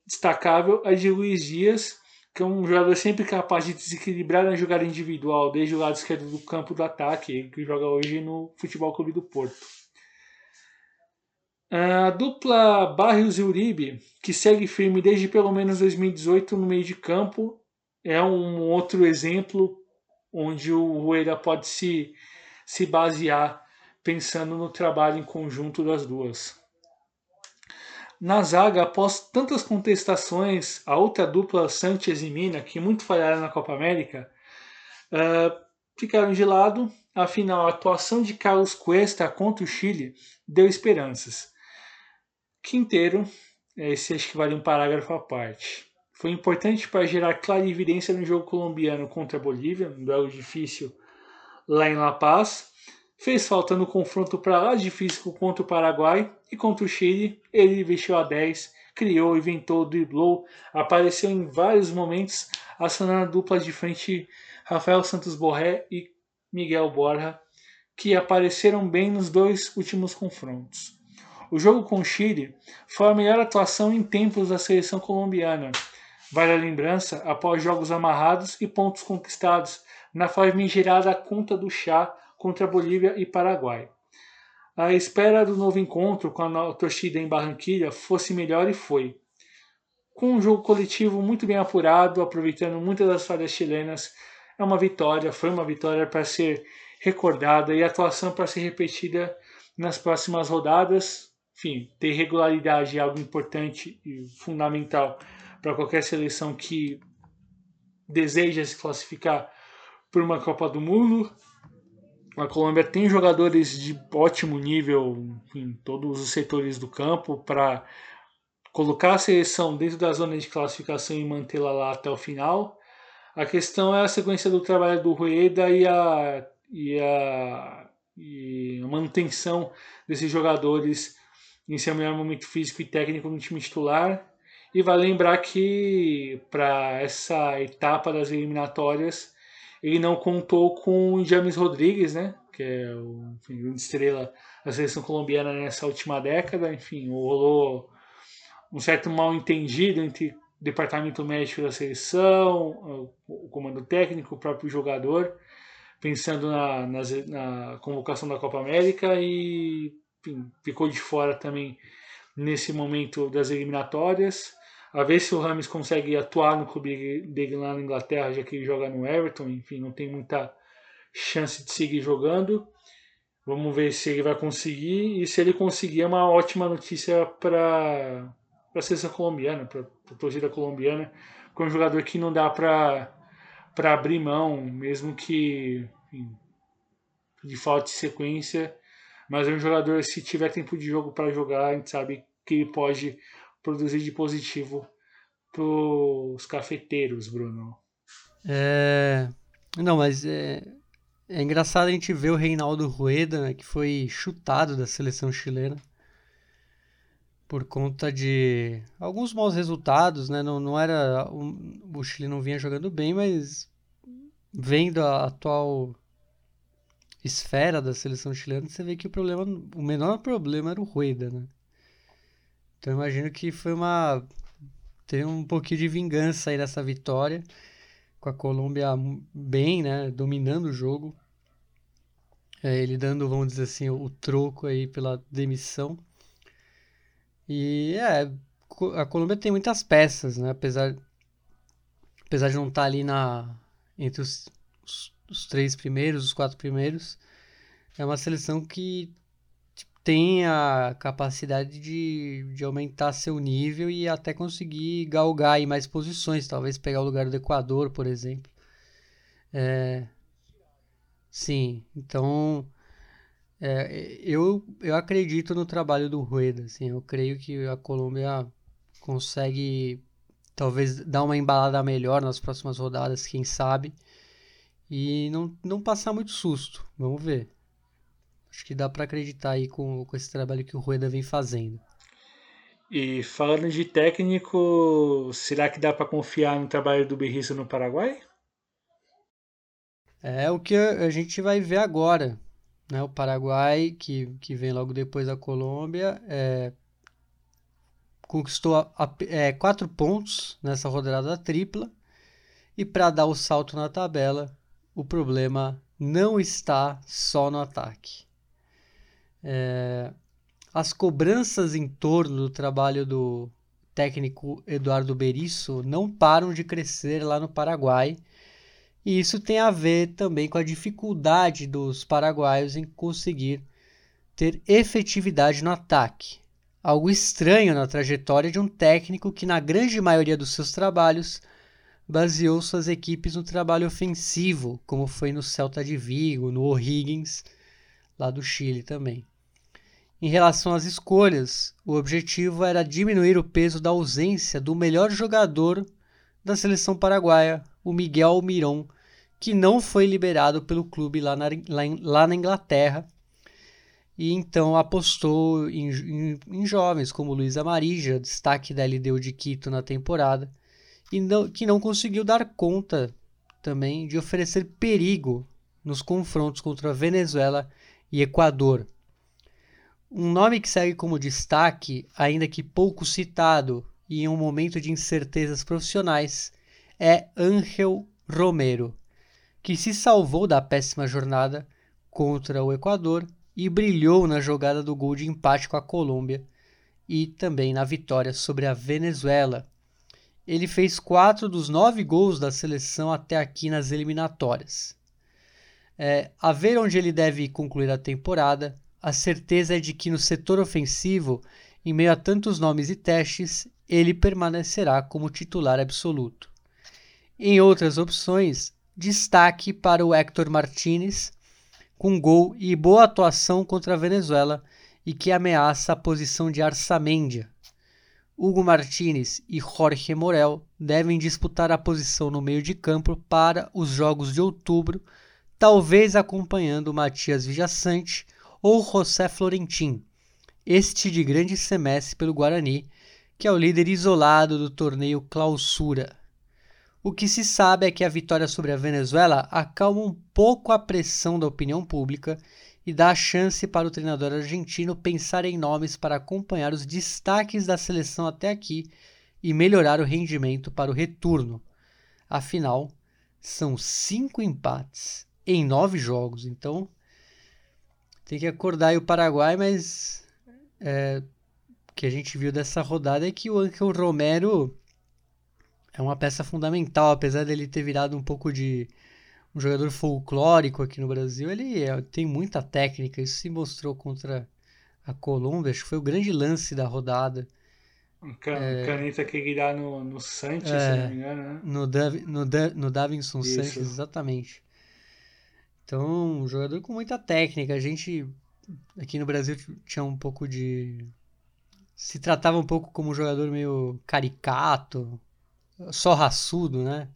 destacável é de Luiz Dias, que é um jogador sempre capaz de desequilibrar na jogada individual, desde o lado esquerdo do campo do ataque, que joga hoje no Futebol Clube do Porto. A dupla Barrios e Uribe, que segue firme desde pelo menos 2018 no meio de campo, é um outro exemplo onde o Rueda pode se se basear pensando no trabalho em conjunto das duas. Na zaga, após tantas contestações, a outra dupla Sanchez e Mina, que muito falharam na Copa América, uh, ficaram de lado. Afinal, a atuação de Carlos Cuesta contra o Chile deu esperanças. Quinteiro, esse acho que vale um parágrafo à parte. Foi importante para gerar clara evidência no jogo colombiano contra a Bolívia, um duelo difícil lá em La Paz. Fez falta no confronto para lá difícil contra o Paraguai e contra o Chile. Ele vestiu a 10, criou, inventou, driblou, apareceu em vários momentos, acionando a dupla de frente Rafael Santos Borré e Miguel Borja, que apareceram bem nos dois últimos confrontos. O jogo com o Chile foi a melhor atuação em tempos da seleção colombiana. Vale a lembrança após jogos amarrados e pontos conquistados na famigerada conta do chá contra Bolívia e Paraguai. A espera do novo encontro com a torcida em Barranquilha fosse melhor e foi. Com um jogo coletivo muito bem apurado, aproveitando muitas das falhas chilenas, é uma vitória, foi uma vitória para ser recordada e atuação para ser repetida nas próximas rodadas. Enfim, ter regularidade é algo importante e fundamental para qualquer seleção que deseja se classificar por uma Copa do Mundo. A Colômbia tem jogadores de ótimo nível em todos os setores do campo para colocar a seleção dentro da zona de classificação e mantê-la lá até o final. A questão é a sequência do trabalho do Rueda e a, e a, e a manutenção desses jogadores em seu melhor momento físico e técnico no time titular. E vale lembrar que para essa etapa das eliminatórias ele não contou com James Rodrigues, né? Que é o enfim, estrela da seleção colombiana nessa última década. Enfim, rolou um certo mal entendido entre o departamento médico da seleção, o comando técnico, o próprio jogador, pensando na, na, na convocação da Copa América e enfim, ficou de fora também nesse momento das eliminatórias a ver se o Rames consegue atuar no clube dele lá na Inglaterra, já que ele joga no Everton, enfim, não tem muita chance de seguir jogando. Vamos ver se ele vai conseguir, e se ele conseguir é uma ótima notícia para a seleção colombiana, para a torcida colombiana, com um jogador que não dá para abrir mão, mesmo que enfim, de falta de sequência, mas é um jogador, se tiver tempo de jogo para jogar, a gente sabe que ele pode produzir de positivo para os cafeteiros, Bruno? É... Não, mas é... é engraçado a gente ver o Reinaldo Rueda, né, que foi chutado da seleção chilena por conta de alguns maus resultados, né? Não, não era o Chile não vinha jogando bem, mas vendo a atual esfera da seleção chilena, você vê que o problema, o menor problema era o Rueda, né? Então imagino que foi uma. Tem um pouquinho de vingança aí nessa vitória. Com a Colômbia bem, né? Dominando o jogo. É, ele dando, vamos dizer assim, o, troco aí pela demissão. E é, a Colômbia tem muitas peças, né? Apesar, apesar de não estar tá ali na, entre os, os, os três primeiros, os quatro primeiros, é uma seleção que tem a capacidade de, de aumentar seu nível e até conseguir galgar em mais posições, talvez pegar o lugar do Equador, por exemplo. É, sim, então é, eu, eu acredito no trabalho do Rueda, assim, eu creio que a Colômbia consegue talvez dar uma embalada melhor nas próximas rodadas, quem sabe, e não, não passar muito susto, vamos ver. Acho que dá para acreditar aí com, com esse trabalho que o Rueda vem fazendo. E falando de técnico, será que dá para confiar no trabalho do Berriço no Paraguai? É o que a gente vai ver agora. Né? O Paraguai, que, que vem logo depois da Colômbia, é, conquistou a, a, é, quatro pontos nessa rodada tripla. E para dar o salto na tabela, o problema não está só no ataque. É, as cobranças em torno do trabalho do técnico Eduardo Berisso não param de crescer lá no Paraguai. E isso tem a ver também com a dificuldade dos paraguaios em conseguir ter efetividade no ataque. Algo estranho na trajetória de um técnico que, na grande maioria dos seus trabalhos, baseou suas equipes no trabalho ofensivo, como foi no Celta de Vigo, no O'Higgins lá do Chile também. Em relação às escolhas, o objetivo era diminuir o peso da ausência do melhor jogador da seleção paraguaia, o Miguel Miron, que não foi liberado pelo clube lá na, lá, lá na Inglaterra. E então apostou em, em, em jovens como Luiz Amarija, destaque da LDU de Quito na temporada, e não, que não conseguiu dar conta também de oferecer perigo nos confrontos contra Venezuela e Equador. Um nome que segue como destaque, ainda que pouco citado e em um momento de incertezas profissionais, é Ángel Romero, que se salvou da péssima jornada contra o Equador e brilhou na jogada do gol de empate com a Colômbia e também na vitória sobre a Venezuela. Ele fez quatro dos nove gols da seleção até aqui nas eliminatórias. É, a ver onde ele deve concluir a temporada, a certeza é de que no setor ofensivo, em meio a tantos nomes e testes, ele permanecerá como titular absoluto. Em outras opções, destaque para o Hector Martinez, com gol e boa atuação contra a Venezuela e que ameaça a posição de Arsamendia. Hugo Martinez e Jorge Morel devem disputar a posição no meio de campo para os jogos de outubro, talvez acompanhando Matias Villaçante ou José Florentin, este de grande semestre pelo Guarani, que é o líder isolado do torneio Clausura. O que se sabe é que a vitória sobre a Venezuela acalma um pouco a pressão da opinião pública e dá a chance para o treinador argentino pensar em nomes para acompanhar os destaques da seleção até aqui e melhorar o rendimento para o retorno. Afinal, são cinco empates em nove jogos, então tem que acordar aí o Paraguai, mas é, o que a gente viu dessa rodada é que o Angel Romero é uma peça fundamental, apesar dele ter virado um pouco de um jogador folclórico aqui no Brasil, ele é, tem muita técnica. Isso se mostrou contra a Colômbia. Acho que foi o grande lance da rodada. Can, é, caneta que ele dá no, no Sanches, é, se não me engano, né? No, Dav, no, da, no Davinson Isso. Sanches, exatamente. Então, um jogador com muita técnica. A gente aqui no Brasil tinha um pouco de. Se tratava um pouco como um jogador meio caricato, só raçudo, né?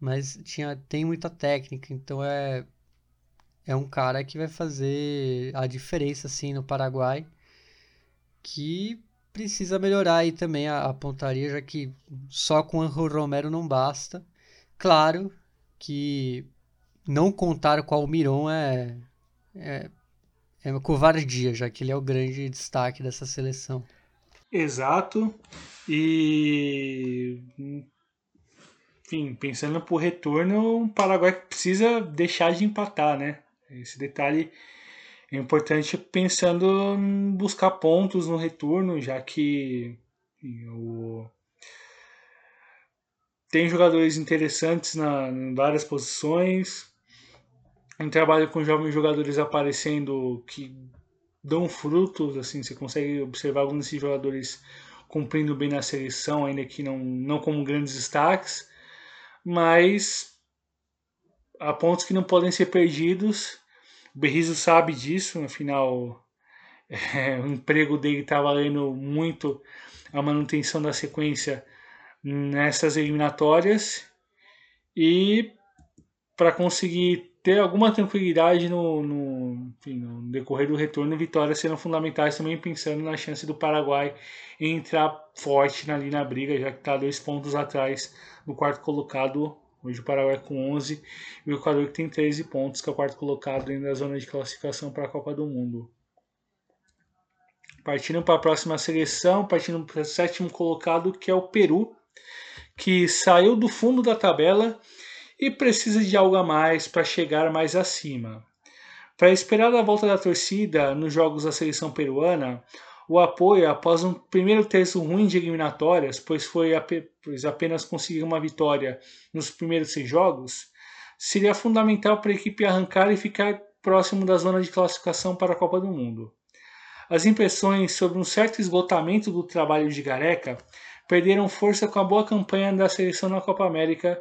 mas tinha, tem muita técnica, então é, é um cara que vai fazer a diferença assim no Paraguai, que precisa melhorar aí também a, a pontaria, já que só com o Romero não basta. Claro que não contar com o Almiron é, é, é uma covardia, já que ele é o grande destaque dessa seleção. Exato. E enfim, pensando pro retorno, o Paraguai precisa deixar de empatar, né? Esse detalhe é importante pensando em buscar pontos no retorno, já que o... tem jogadores interessantes na, em várias posições. Um trabalho com jovens jogadores aparecendo que dão frutos, assim, você consegue observar alguns desses jogadores cumprindo bem na seleção, ainda que não, não como grandes destaques mas há pontos que não podem ser perdidos. O Berrizo sabe disso, afinal, [LAUGHS] é, o emprego dele está valendo muito a manutenção da sequência nessas eliminatórias e para conseguir ter alguma tranquilidade no, no, enfim, no, decorrer do retorno, vitórias serão fundamentais também pensando na chance do Paraguai entrar forte ali na briga, já que está dois pontos atrás no quarto colocado. Hoje o Paraguai com 11 e o Equador que tem 13 pontos, que é o quarto colocado dentro da zona de classificação para a Copa do Mundo. Partindo para a próxima seleção, partindo para o sétimo colocado, que é o Peru, que saiu do fundo da tabela e precisa de algo a mais para chegar mais acima. Para esperar a volta da torcida nos jogos da seleção peruana, o apoio após um primeiro terço ruim de eliminatórias, pois foi pois apenas conseguir uma vitória nos primeiros seis jogos, seria fundamental para a equipe arrancar e ficar próximo da zona de classificação para a Copa do Mundo. As impressões sobre um certo esgotamento do trabalho de Gareca perderam força com a boa campanha da seleção na Copa América,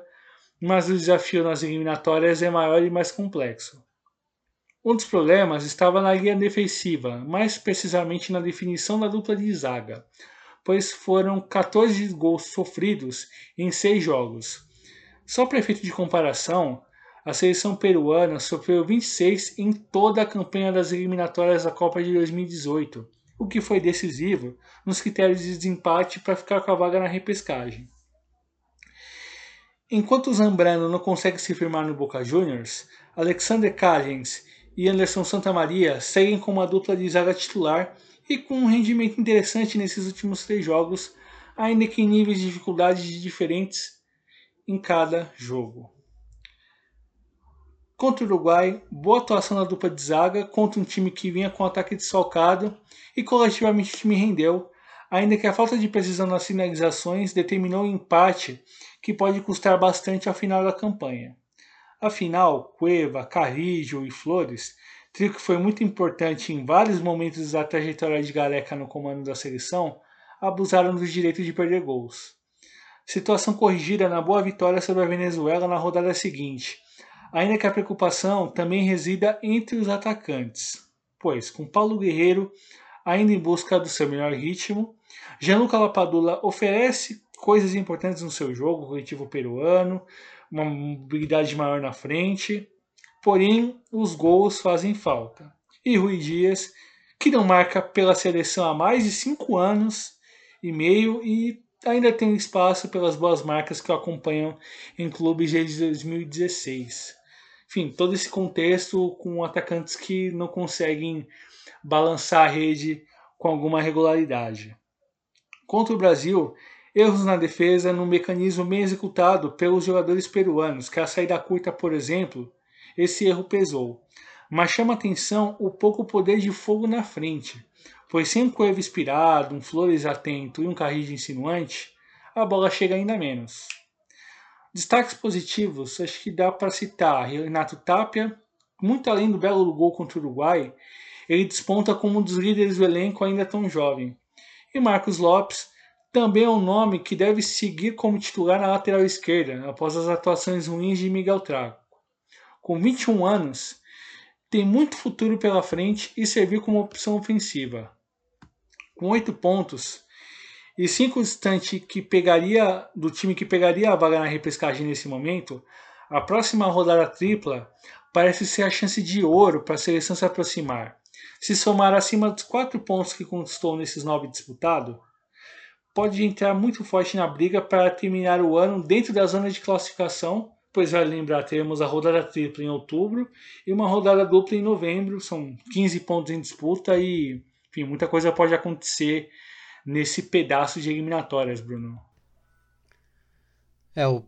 mas o desafio nas eliminatórias é maior e mais complexo. Um dos problemas estava na linha defensiva, mais precisamente na definição da dupla de zaga, pois foram 14 gols sofridos em 6 jogos. Só para efeito de comparação, a seleção peruana sofreu 26 em toda a campanha das eliminatórias da Copa de 2018, o que foi decisivo nos critérios de desempate para ficar com a vaga na repescagem. Enquanto o Zambrano não consegue se firmar no Boca Juniors, Alexander Callens e Anderson Santamaria seguem com uma dupla de zaga titular e com um rendimento interessante nesses últimos três jogos, ainda que em níveis de dificuldade diferentes em cada jogo. Contra o Uruguai, boa atuação na dupla de zaga contra um time que vinha com ataque desfalcado e coletivamente o time rendeu, ainda que a falta de precisão nas finalizações determinou um empate que pode custar bastante ao final da campanha. Afinal, Cueva, Carrijo e Flores, trio que foi muito importante em vários momentos da trajetória de Gareca no comando da seleção, abusaram do direito de perder gols. Situação corrigida na boa vitória sobre a Venezuela na rodada seguinte, ainda que a preocupação também resida entre os atacantes, pois com Paulo Guerreiro ainda em busca do seu melhor ritmo, Gianluca Lapadula oferece coisas importantes no seu jogo, coletivo peruano, uma mobilidade maior na frente, porém os gols fazem falta. E Rui Dias, que não marca pela seleção há mais de cinco anos e meio e ainda tem espaço pelas boas marcas que o acompanham em clubes desde 2016. Enfim, todo esse contexto com atacantes que não conseguem balançar a rede com alguma regularidade. Contra o Brasil, erros na defesa num mecanismo bem executado pelos jogadores peruanos, que a saída curta, por exemplo, esse erro pesou. Mas chama atenção o pouco poder de fogo na frente, pois sem um Cueva inspirado, um Flores atento e um Carrilho insinuante, a bola chega ainda menos. Destaques positivos, acho que dá para citar Renato Tapia, muito além do belo gol contra o Uruguai, ele desponta como um dos líderes do elenco ainda tão jovem. E Marcos Lopes também é um nome que deve seguir como titular na lateral esquerda, após as atuações ruins de Miguel Trago. Com 21 anos, tem muito futuro pela frente e servir como opção ofensiva. Com 8 pontos, e cinco distante que pegaria do time que pegaria a vaga na repescagem nesse momento, a próxima rodada tripla parece ser a chance de ouro para a seleção se aproximar. Se somar acima dos quatro pontos que conquistou nesses nove disputados, pode entrar muito forte na briga para terminar o ano dentro da zona de classificação, pois vai lembrar, teremos a rodada tripla em outubro e uma rodada dupla em novembro, são 15 pontos em disputa e enfim, muita coisa pode acontecer nesse pedaço de eliminatórias, Bruno. É, o,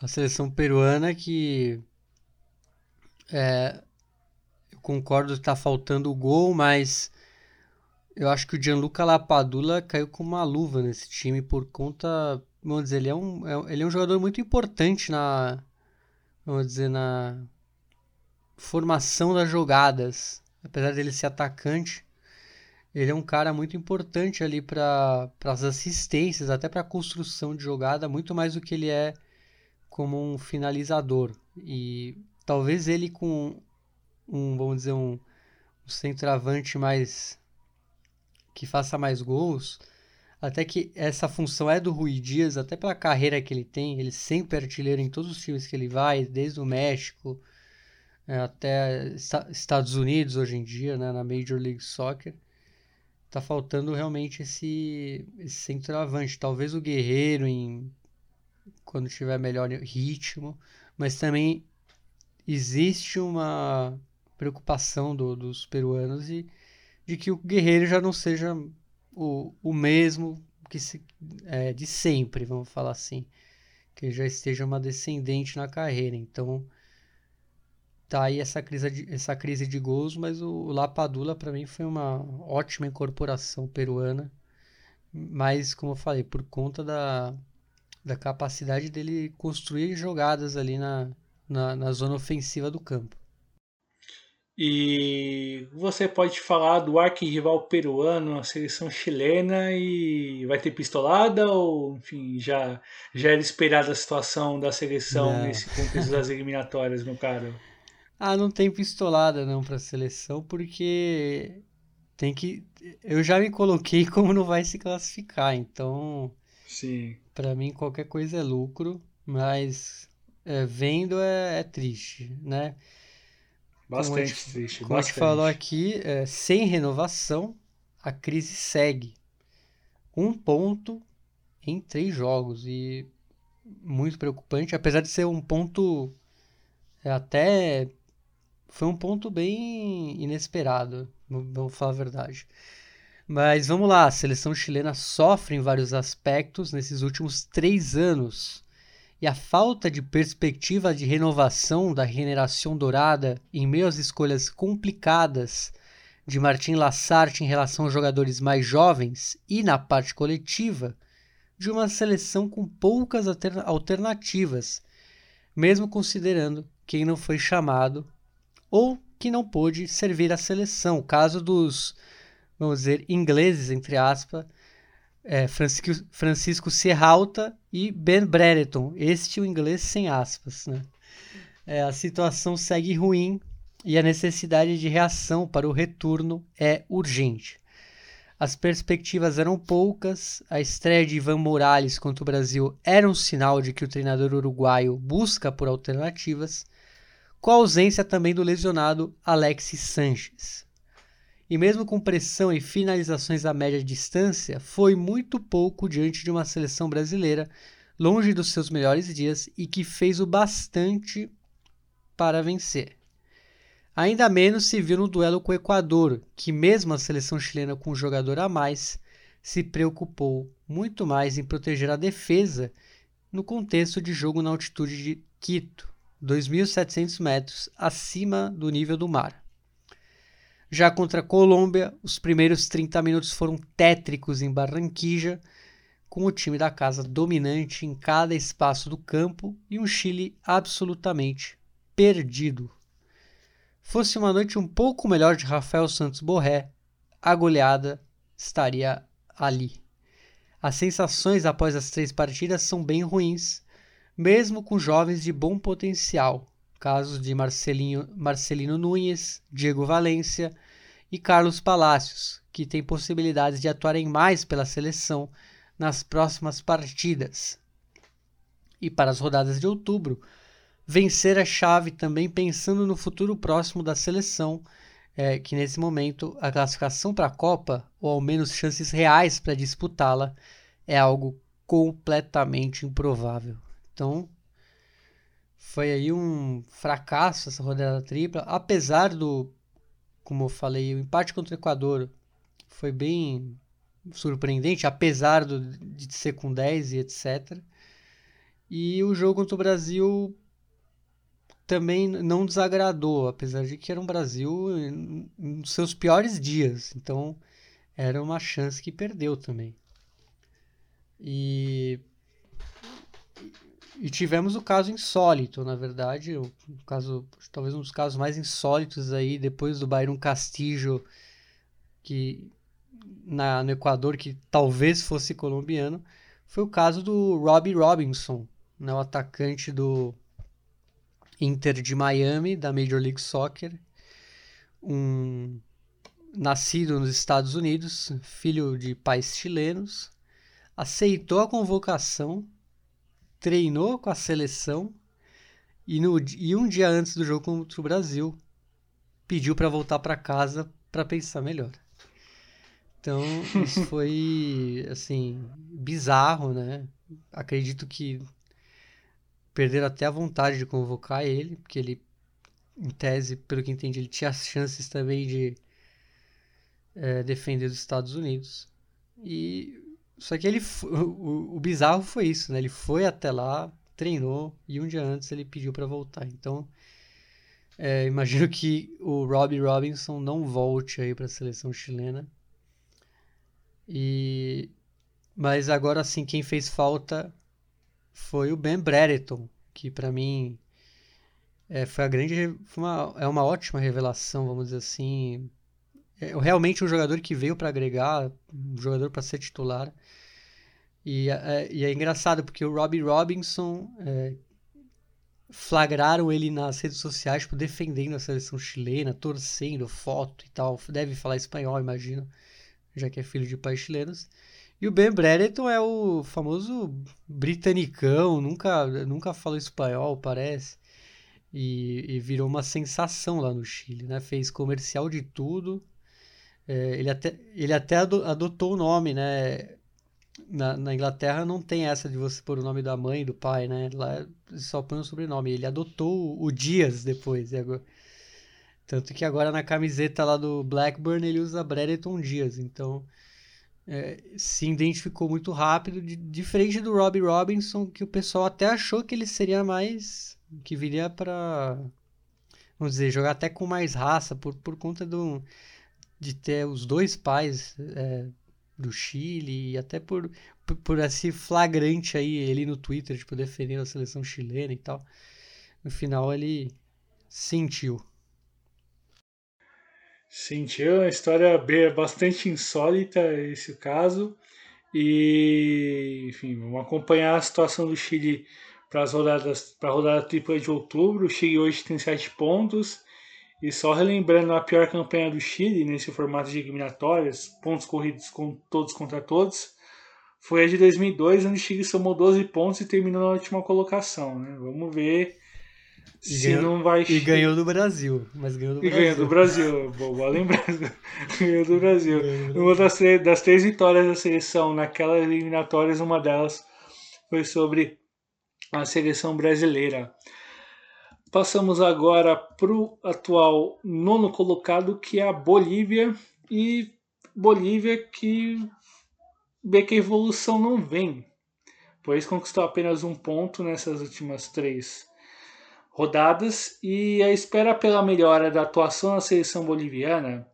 a seleção peruana que. É, eu concordo que está faltando o gol, mas eu acho que o Gianluca Lapadula caiu com uma luva nesse time por conta. Vamos dizer, ele é um, é, ele é um jogador muito importante na. Vamos dizer, na formação das jogadas. Apesar dele ser atacante, ele é um cara muito importante ali para as assistências, até para a construção de jogada, muito mais do que ele é como um finalizador. E talvez ele com um, vamos dizer, um, um centroavante mais que faça mais gols, até que essa função é do Rui Dias, até pela carreira que ele tem, ele sempre é artilheiro em todos os times que ele vai, desde o México é, até Estados Unidos hoje em dia, né, na Major League Soccer tá faltando realmente esse, esse centroavante. Talvez o Guerreiro em quando tiver melhor ritmo, mas também existe uma preocupação do, dos peruanos e de que o Guerreiro já não seja o, o mesmo que se, é, de sempre, vamos falar assim, que já esteja uma descendente na carreira. Então tá aí essa crise de, essa crise de gols, mas o, o Lapadula para mim foi uma ótima incorporação peruana, mas como eu falei, por conta da, da capacidade dele construir jogadas ali na, na, na zona ofensiva do campo. E você pode falar do arquirrival peruano, a seleção chilena, e vai ter pistolada ou, enfim, já, já era esperada a situação da seleção Não. nesse contexto das eliminatórias, meu caro? Ah, não tem pistolada não para seleção, porque tem que. Eu já me coloquei [LAUGHS] como não vai se classificar, então. Sim. Para mim qualquer coisa é lucro, mas é, vendo é, é, triste, né? Bastante como gente, triste. Como bastante. a gente falou aqui, é, sem renovação, a crise segue. Um ponto em três jogos e muito preocupante, apesar de ser um ponto é, até foi um ponto bem inesperado, vamos falar a verdade. Mas vamos lá, a seleção chilena sofre em vários aspectos nesses últimos três anos. E a falta de perspectiva de renovação da regeneração dourada em meio às escolhas complicadas de Martin Lassarte em relação aos jogadores mais jovens e na parte coletiva de uma seleção com poucas alternativas, mesmo considerando quem não foi chamado ou que não pôde servir à seleção. O caso dos, vamos dizer, ingleses, entre aspas, é, Francisco, Francisco Serralta e Ben Brereton. Este o inglês sem aspas, né? é, a situação segue ruim e a necessidade de reação para o retorno é urgente. As perspectivas eram poucas, a estreia de Ivan Morales contra o Brasil era um sinal de que o treinador uruguaio busca por alternativas, com a ausência também do lesionado Alexis Sanches. E mesmo com pressão e finalizações a média distância, foi muito pouco diante de uma seleção brasileira longe dos seus melhores dias e que fez o bastante para vencer. Ainda menos se viu no duelo com o Equador, que, mesmo a seleção chilena com um jogador a mais, se preocupou muito mais em proteger a defesa no contexto de jogo na altitude de Quito, 2.700 metros acima do nível do mar. Já contra a Colômbia, os primeiros 30 minutos foram tétricos em Barranquilla, com o time da casa dominante em cada espaço do campo e um Chile absolutamente perdido. Fosse uma noite um pouco melhor de Rafael Santos Borré, a goleada estaria ali. As sensações após as três partidas são bem ruins, mesmo com jovens de bom potencial, casos de Marcelinho, Marcelino Nunes, Diego Valência e Carlos Palacios, que têm possibilidades de atuarem mais pela seleção nas próximas partidas. E para as rodadas de outubro, vencer a chave também pensando no futuro próximo da seleção, é, que nesse momento a classificação para a Copa, ou ao menos chances reais para disputá-la, é algo completamente improvável. Então, foi aí um fracasso essa rodada tripla, apesar do, como eu falei, o empate contra o Equador foi bem surpreendente, apesar do, de ser com 10 e etc. E o jogo contra o Brasil também não desagradou, apesar de que era um Brasil nos seus piores dias. Então era uma chance que perdeu também. E, e tivemos o caso insólito, na verdade, o caso, talvez um dos casos mais insólitos aí, depois do Byron Castillo, que na, no Equador, que talvez fosse colombiano, foi o caso do Robbie Robinson, né, o atacante do Inter de Miami, da Major League Soccer, um nascido nos Estados Unidos, filho de pais chilenos, aceitou a convocação, treinou com a seleção e, no, e um dia antes do jogo contra o Brasil pediu para voltar para casa para pensar melhor. Então, [LAUGHS] isso foi assim bizarro, né? Acredito que perderam até a vontade de convocar ele, porque ele, em tese, pelo que entendi, ele tinha as chances também de é, defender os Estados Unidos. E só que ele o, o bizarro foi isso, né? Ele foi até lá, treinou e um dia antes ele pediu para voltar. Então, é, imagino que o Robbie Robinson não volte aí para a seleção chilena. E mas agora sim, quem fez falta foi o Ben Brereton, que para mim é, foi a grande foi uma, é uma ótima revelação, vamos dizer assim. É realmente um jogador que veio para agregar, um jogador para ser titular. E é, e é, engraçado porque o Robbie Robinson é, flagraram ele nas redes sociais, tipo, defendendo a seleção chilena, torcendo, foto e tal. Deve falar espanhol, imagino, já que é filho de pais chilenos. E o Ben Brereton é o famoso britanicão, nunca, nunca falou espanhol, parece. E, e, virou uma sensação lá no Chile, né? Fez comercial de tudo. É, ele até, ele até adotou o nome, né? Na, na, Inglaterra não tem essa de você pôr o nome da mãe do pai, né? Lá só põe o sobrenome. Ele adotou o Dias depois. Tanto que agora na camiseta lá do Blackburn ele usa Brereton Dias. Então é, se identificou muito rápido, de, diferente do Robbie Robinson, que o pessoal até achou que ele seria mais. que viria para. vamos dizer, jogar até com mais raça, por, por conta do, de ter os dois pais é, do Chile, e até por, por, esse flagrante aí, ele no Twitter, tipo, defendendo a seleção chilena e tal. No final ele sentiu. Sentiu uma história bastante insólita esse caso. E, enfim, vamos acompanhar a situação do Chile para as rodadas para a rodada tripla de outubro. O Chile hoje tem 7 pontos. E só relembrando a pior campanha do Chile nesse formato de eliminatórias, pontos corridos com todos contra todos, foi a de 2002, onde o Chile somou 12 pontos e terminou na última colocação. Né? Vamos ver e se ganhou, não vai. E ganhou do Brasil. Mas ganhou do e Brasil. ganhou do Brasil. Boa lembrança. [LAUGHS] ganhou do Brasil. Uma das, das três vitórias da seleção naquelas eliminatórias, uma delas foi sobre a seleção brasileira. Passamos agora para o atual nono colocado, que é a Bolívia. E Bolívia que vê que a evolução não vem, pois conquistou apenas um ponto nessas últimas três rodadas e a espera pela melhora da atuação da seleção boliviana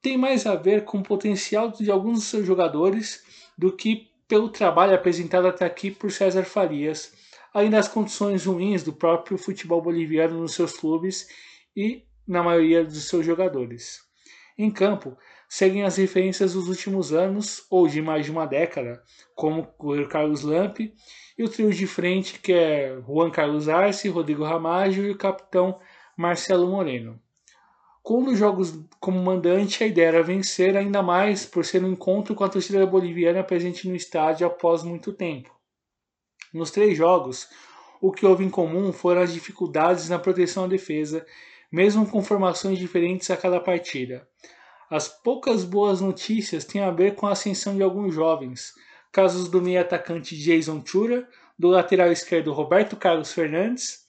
tem mais a ver com o potencial de alguns dos seus jogadores do que pelo trabalho apresentado até aqui por César Farias, além das condições ruins do próprio futebol boliviano nos seus clubes e na maioria dos seus jogadores. Em campo, seguem as referências dos últimos anos ou de mais de uma década, como o Carlos Lampe e o trio de frente que é Juan Carlos Arce, Rodrigo Ramalho e o capitão Marcelo Moreno. Com os jogos como mandante, a ideia era vencer ainda mais por ser um encontro com a torcida boliviana presente no estádio após muito tempo. Nos três jogos, o que houve em comum foram as dificuldades na proteção à defesa, mesmo com formações diferentes a cada partida. As poucas boas notícias têm a ver com a ascensão de alguns jovens, casos do meio atacante Jason Chura, do lateral esquerdo Roberto Carlos Fernandes,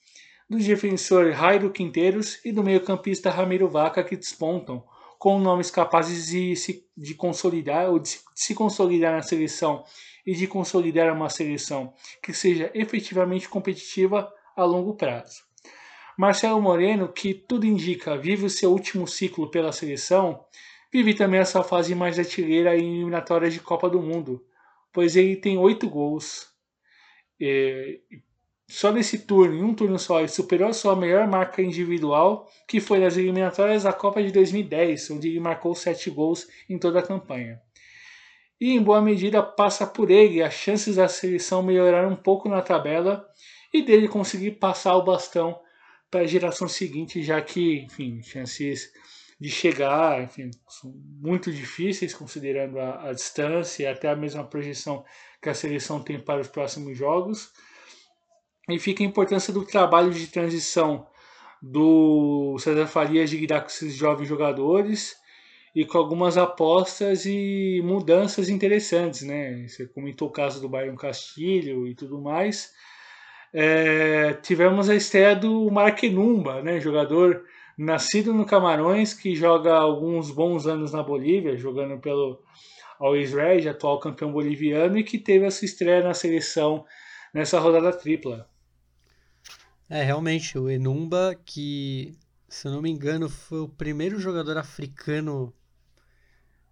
do defensor Jairo Quinteiros e do meio-campista Ramiro Vaca que despontam, com nomes capazes de se de consolidar ou de se consolidar na seleção e de consolidar uma seleção que seja efetivamente competitiva a longo prazo. Marcelo Moreno, que tudo indica vive o seu último ciclo pela seleção, vive também a sua fase mais artilheira em eliminatórias de Copa do Mundo, pois ele tem oito gols. É, só nesse turno, em um turno só, ele superou a sua melhor marca individual, que foi nas eliminatórias da Copa de 2010, onde ele marcou sete gols em toda a campanha. E em boa medida passa por ele as chances da seleção melhorar um pouco na tabela e dele conseguir passar o bastão para a geração seguinte, já que, enfim, chances de chegar, enfim, são muito difíceis considerando a, a distância e até a mesma projeção que a seleção tem para os próximos jogos. E fica a importância do trabalho de transição do César Farias de lidar com esses jovens jogadores e com algumas apostas e mudanças interessantes, né? Você comentou o caso do Bayern Castilho e tudo mais. É, tivemos a estreia do Marquenumba, né? Jogador nascido no Camarões, que joga alguns bons anos na Bolívia, jogando pelo Always Red, atual campeão boliviano, e que teve a sua estreia na seleção nessa rodada tripla. É, realmente, o Enumba, que, se eu não me engano, foi o primeiro jogador africano,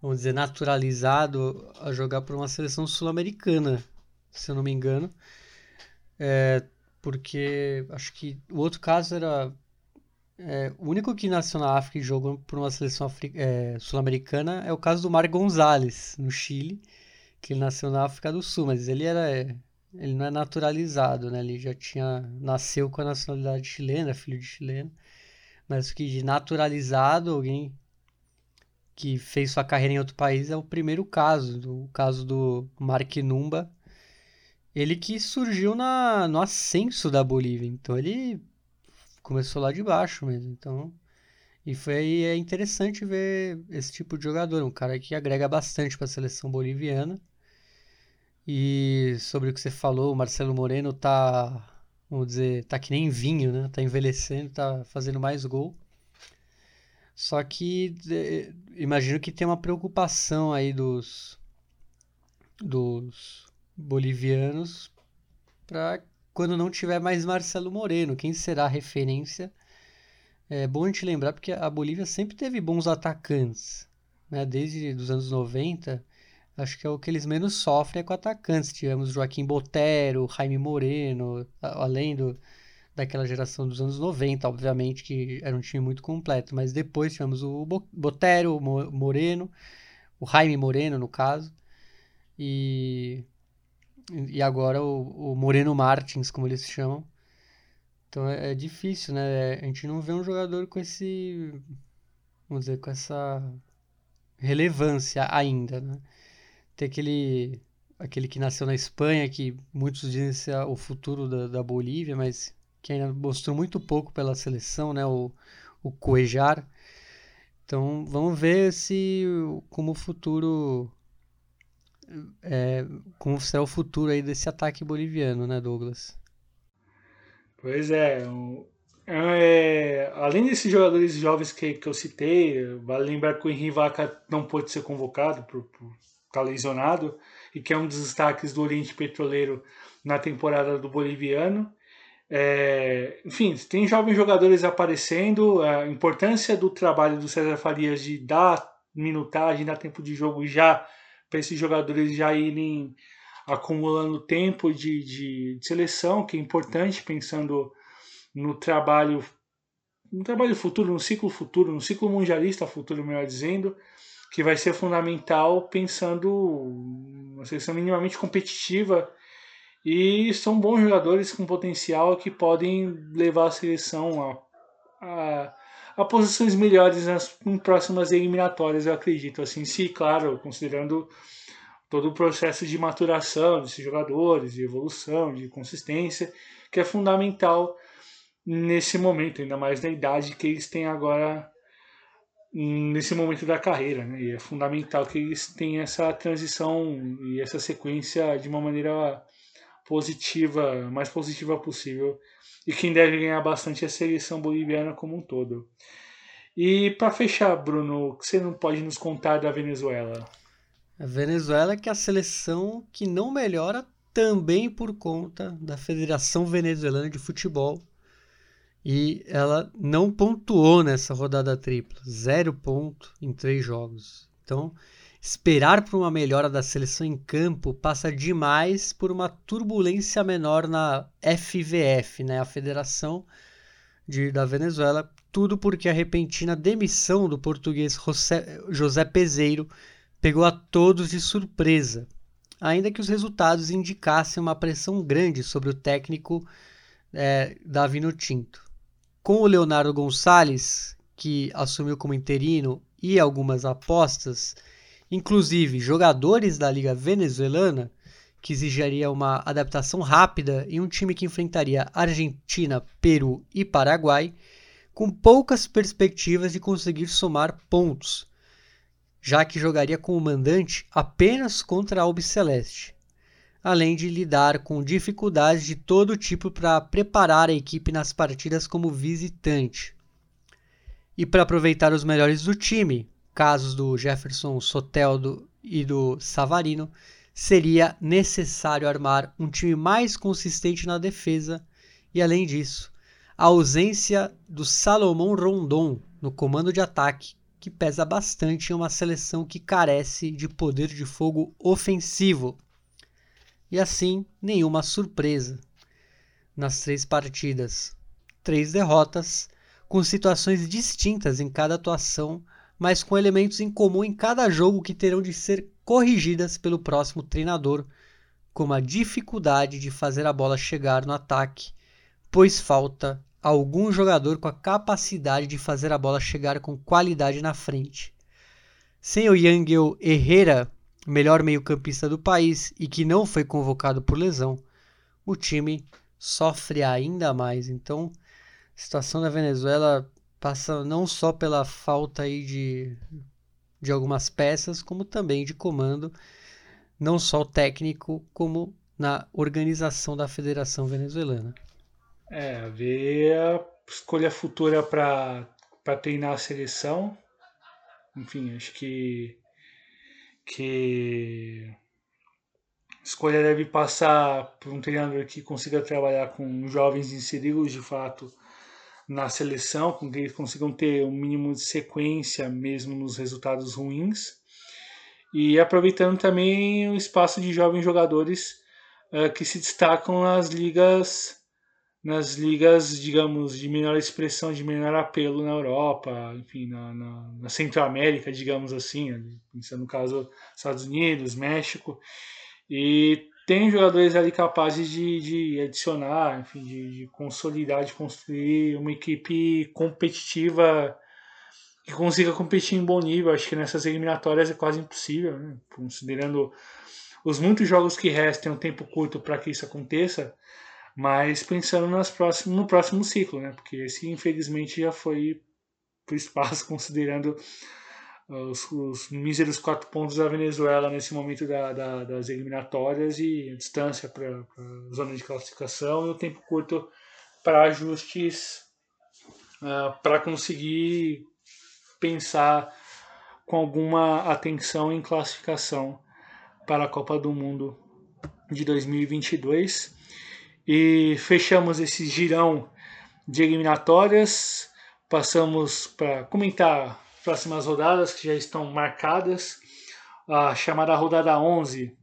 vamos dizer, naturalizado a jogar por uma seleção sul-americana, se eu não me engano. É, porque acho que o outro caso era é, o único que nasceu na África e jogou por uma seleção é, sul-americana é o caso do Mar Gonzalez, no Chile, que ele nasceu na África do Sul, mas ele era ele não é naturalizado, né? Ele já tinha nasceu com a nacionalidade chilena, filho de chileno, mas que de naturalizado, alguém que fez sua carreira em outro país é o primeiro caso, o caso do Mark Numba, ele que surgiu na, no ascenso da Bolívia. Então ele começou lá de baixo mesmo. Então, e foi é interessante ver esse tipo de jogador, um cara que agrega bastante para a seleção boliviana. E sobre o que você falou, o Marcelo Moreno tá, vamos dizer, tá que nem vinho, né? Tá envelhecendo, tá fazendo mais gol. Só que é, imagino que tem uma preocupação aí dos dos bolivianos para quando não tiver mais Marcelo Moreno. Quem será a referência? É bom a gente lembrar porque a Bolívia sempre teve bons atacantes. Né? Desde os anos 90, acho que é o que eles menos sofrem é com atacantes. Tivemos Joaquim Botero, Jaime Moreno, além do, daquela geração dos anos 90, obviamente, que era um time muito completo. Mas depois tivemos o Botero, o Moreno, o Jaime Moreno, no caso. E e agora o, o Moreno Martins, como eles chamam. Então é, é difícil, né? A gente não vê um jogador com esse, vamos dizer, com essa relevância ainda, né? Tem aquele, aquele que nasceu na Espanha, que muitos dizem ser o futuro da, da Bolívia, mas que ainda mostrou muito pouco pela seleção, né? O, o Cuejar. Então vamos ver se como o futuro é, como será o futuro aí desse ataque boliviano, né, Douglas? Pois é, é, além desses jogadores jovens que, que eu citei, vale lembrar que o Henri Vaca não pôde ser convocado por, por estar tá lesionado e que é um dos destaques do Oriente Petroleiro na temporada do boliviano. É, enfim, tem jovens jogadores aparecendo, a importância do trabalho do César Farias de dar minutagem, dar tempo de jogo já para esses jogadores já irem acumulando tempo de, de, de, seleção, que é importante pensando no trabalho no trabalho futuro, no ciclo futuro, no ciclo mundialista futuro, melhor dizendo, que vai ser fundamental pensando uma seleção minimamente competitiva e são bons jogadores com potencial que podem levar a seleção a, a, a posições melhores nas em próximas eliminatórias, eu acredito. Assim, se, claro, considerando todo o processo de maturação desses jogadores, de evolução, de consistência, que é fundamental nesse momento, ainda mais na idade que eles têm agora nesse momento da carreira, né? E é fundamental que eles tenham essa transição e essa sequência de uma maneira positiva, mais positiva possível. E quem deve ganhar bastante é a seleção boliviana como um todo. E para fechar, Bruno, o que você não pode nos contar da Venezuela? A Venezuela que é a seleção que não melhora também por conta da Federação Venezuelana de Futebol. E ela não pontuou nessa rodada tripla. Zero ponto em três jogos. Então, Esperar por uma melhora da seleção em campo passa demais por uma turbulência menor na FVF, né, a Federação de, da Venezuela, tudo porque a repentina demissão do português José, José Peseiro pegou a todos de surpresa, ainda que os resultados indicassem uma pressão grande sobre o técnico é, Davino Tinto. Com o Leonardo Gonçalves, que assumiu como interino, e algumas apostas, Inclusive, jogadores da Liga Venezuelana, que exigiria uma adaptação rápida em um time que enfrentaria Argentina, Peru e Paraguai, com poucas perspectivas de conseguir somar pontos, já que jogaria com o mandante apenas contra a Albiceleste, além de lidar com dificuldades de todo tipo para preparar a equipe nas partidas como visitante. E para aproveitar os melhores do time, casos do Jefferson Soteldo e do Savarino, seria necessário armar um time mais consistente na defesa e, além disso, a ausência do Salomão Rondon no comando de ataque, que pesa bastante em uma seleção que carece de poder de fogo ofensivo. E assim, nenhuma surpresa. Nas três partidas, três derrotas, com situações distintas em cada atuação mas com elementos em comum em cada jogo que terão de ser corrigidas pelo próximo treinador, como a dificuldade de fazer a bola chegar no ataque, pois falta algum jogador com a capacidade de fazer a bola chegar com qualidade na frente. Sem o Yangel Herrera, melhor meio-campista do país e que não foi convocado por lesão, o time sofre ainda mais. Então, a situação da Venezuela passa não só pela falta aí de, de algumas peças, como também de comando, não só técnico, como na organização da Federação Venezuelana. É, ver a escolha futura para treinar a seleção. Enfim, acho que que a escolha deve passar por um treinador que consiga trabalhar com jovens inseridos de fato na seleção, com que eles consigam ter um mínimo de sequência mesmo nos resultados ruins. E aproveitando também o espaço de jovens jogadores uh, que se destacam nas ligas nas ligas, digamos, de menor expressão, de menor apelo na Europa, enfim, na, na, na Centro-América, digamos assim, pensando no caso Estados Unidos, México, e tem jogadores ali capazes de, de adicionar, enfim, de, de consolidar, de construir uma equipe competitiva que consiga competir em bom nível. Acho que nessas eliminatórias é quase impossível, né? considerando os muitos jogos que restam, um tempo curto para que isso aconteça, mas pensando nas próximos, no próximo ciclo, né? porque esse infelizmente já foi para espaço, [LAUGHS] considerando os, os, míseros quatro pontos da Venezuela nesse momento da, da, das eliminatórias e a distância para a zona de classificação e o tempo curto para ajustes uh, para conseguir pensar com alguma atenção em classificação para a Copa do Mundo de 2022. E fechamos esse girão de eliminatórias. Passamos para comentar próximas rodadas que já estão marcadas. A chamada rodada 11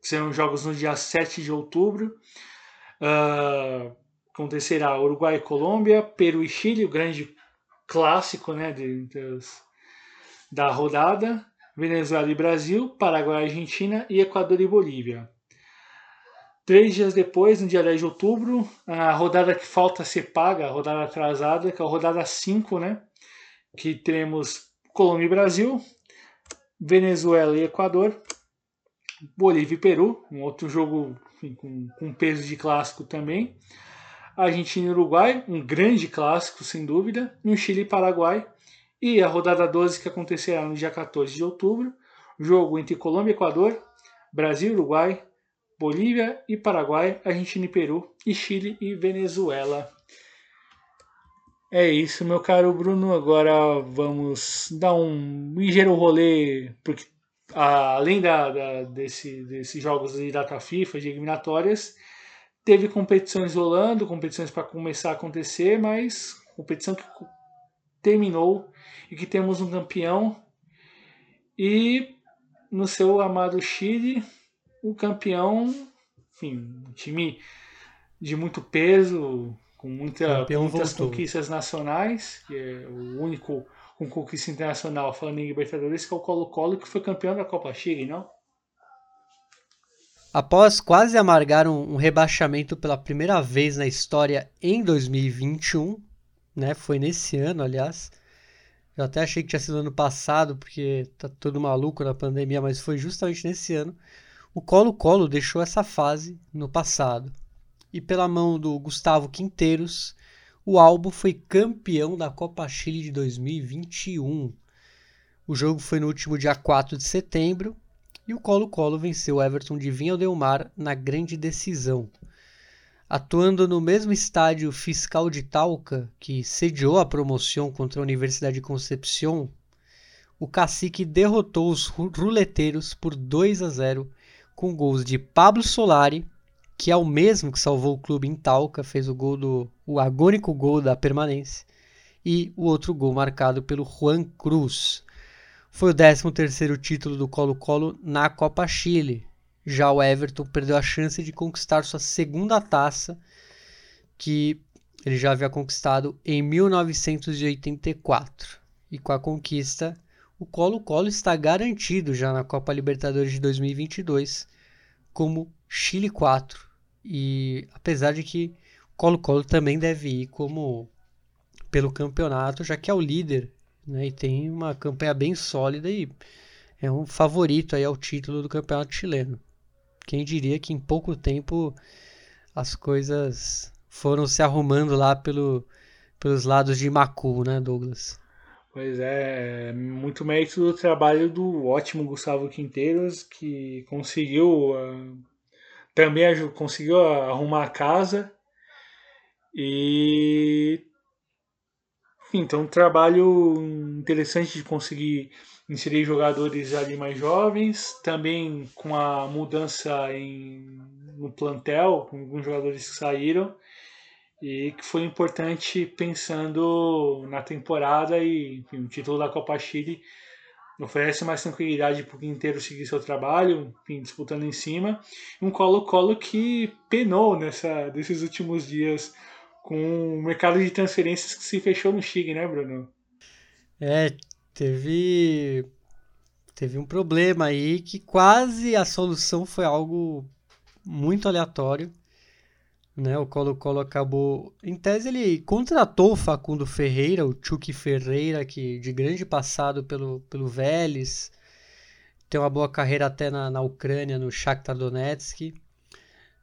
serão jogos no dia 7 de outubro. Uh, acontecerá Uruguai e Colômbia, Peru e Chile, o grande clássico né, de, de, da rodada, Venezuela e Brasil, Paraguai e Argentina e Equador e Bolívia. Três dias depois, no dia 10 de outubro, a rodada que falta ser paga, a rodada atrasada, que é a rodada 5, né? Que teremos Colômbia e Brasil, Venezuela e Equador, Bolívia e Peru, um outro jogo enfim, com, com peso de clássico também. Argentina e Uruguai, um grande clássico, sem dúvida, e o Chile e Paraguai, e a rodada 12 que acontecerá no dia 14 de outubro, jogo entre Colômbia e Equador, Brasil e Uruguai, Bolívia e Paraguai, Argentina e Peru, e Chile e Venezuela. É isso, meu caro Bruno. Agora vamos dar um ligeiro rolê, porque além da, da, desse, desses jogos de data FIFA, de eliminatórias, Teve competições rolando, competições para começar a acontecer, mas competição que terminou e que temos um campeão. E no seu amado Chile, o campeão, enfim, um time de muito peso, com muita, muitas voltou. conquistas nacionais, que é o único com conquista internacional falando em Libertadores, que é o Colo-Colo, que foi campeão da Copa Chile, não? Após quase amargar um, um, rebaixamento pela primeira vez na história em 2021, né? Foi nesse ano, aliás. Eu até achei que tinha sido ano passado, porque tá todo maluco na pandemia, mas foi justamente nesse ano. O Colo-Colo deixou essa fase no passado. E pela mão do Gustavo Quinteiros, o Albo foi campeão da Copa Chile de 2021. O jogo foi no último dia 4 de setembro e o Colo-Colo venceu o Everton de Vinha Del Mar na grande decisão. Atuando no mesmo estádio fiscal de Talca, que sediou a promoção contra a Universidade de Concepción, o cacique derrotou os ruleteiros por 2 a 0 com gols de Pablo Solari, que é o mesmo que salvou o clube em Talca, fez o gol do o agônico gol da permanência, e o outro gol marcado pelo Juan Cruz. Foi o 13º título do Colo-Colo na Copa Chile. Já o Everton perdeu a chance de conquistar sua segunda taça, que ele já havia conquistado em 1984. E com a conquista, o Colo-Colo está garantido já na Copa Libertadores de 2022 como Chile 4. E apesar de que Colo-Colo também deve ir como pelo campeonato, já que é o líder né? E tem uma campanha bem sólida e é um favorito aí ao título do campeonato chileno. Quem diria que em pouco tempo as coisas foram se arrumando lá pelo, pelos lados de Macu, né, Douglas? Pois é, muito mérito do trabalho do ótimo Gustavo Quinteiros, que conseguiu uh, também conseguiu arrumar a casa e então, um trabalho interessante de conseguir inserir jogadores ali mais jovens, também com a mudança em, no plantel, com alguns jogadores que saíram, e que foi importante pensando na temporada e enfim, o título da Copa Chile oferece mais tranquilidade para o Quinteiro seguir seu trabalho, enfim, disputando em cima. Um Colo-Colo que penou nessa, nesses últimos dias com o mercado de transferências que se fechou no Chile, né, Bruno? É, teve teve um problema aí que quase a solução foi algo muito aleatório. Né, o Colo-Colo acabou. Em tese, ele contratou o Facundo Ferreira, o Chucky Ferreira, que de grande passado pelo, pelo Vélez, tem uma boa carreira até na, na Ucrânia, no Shakhtar Donetsk,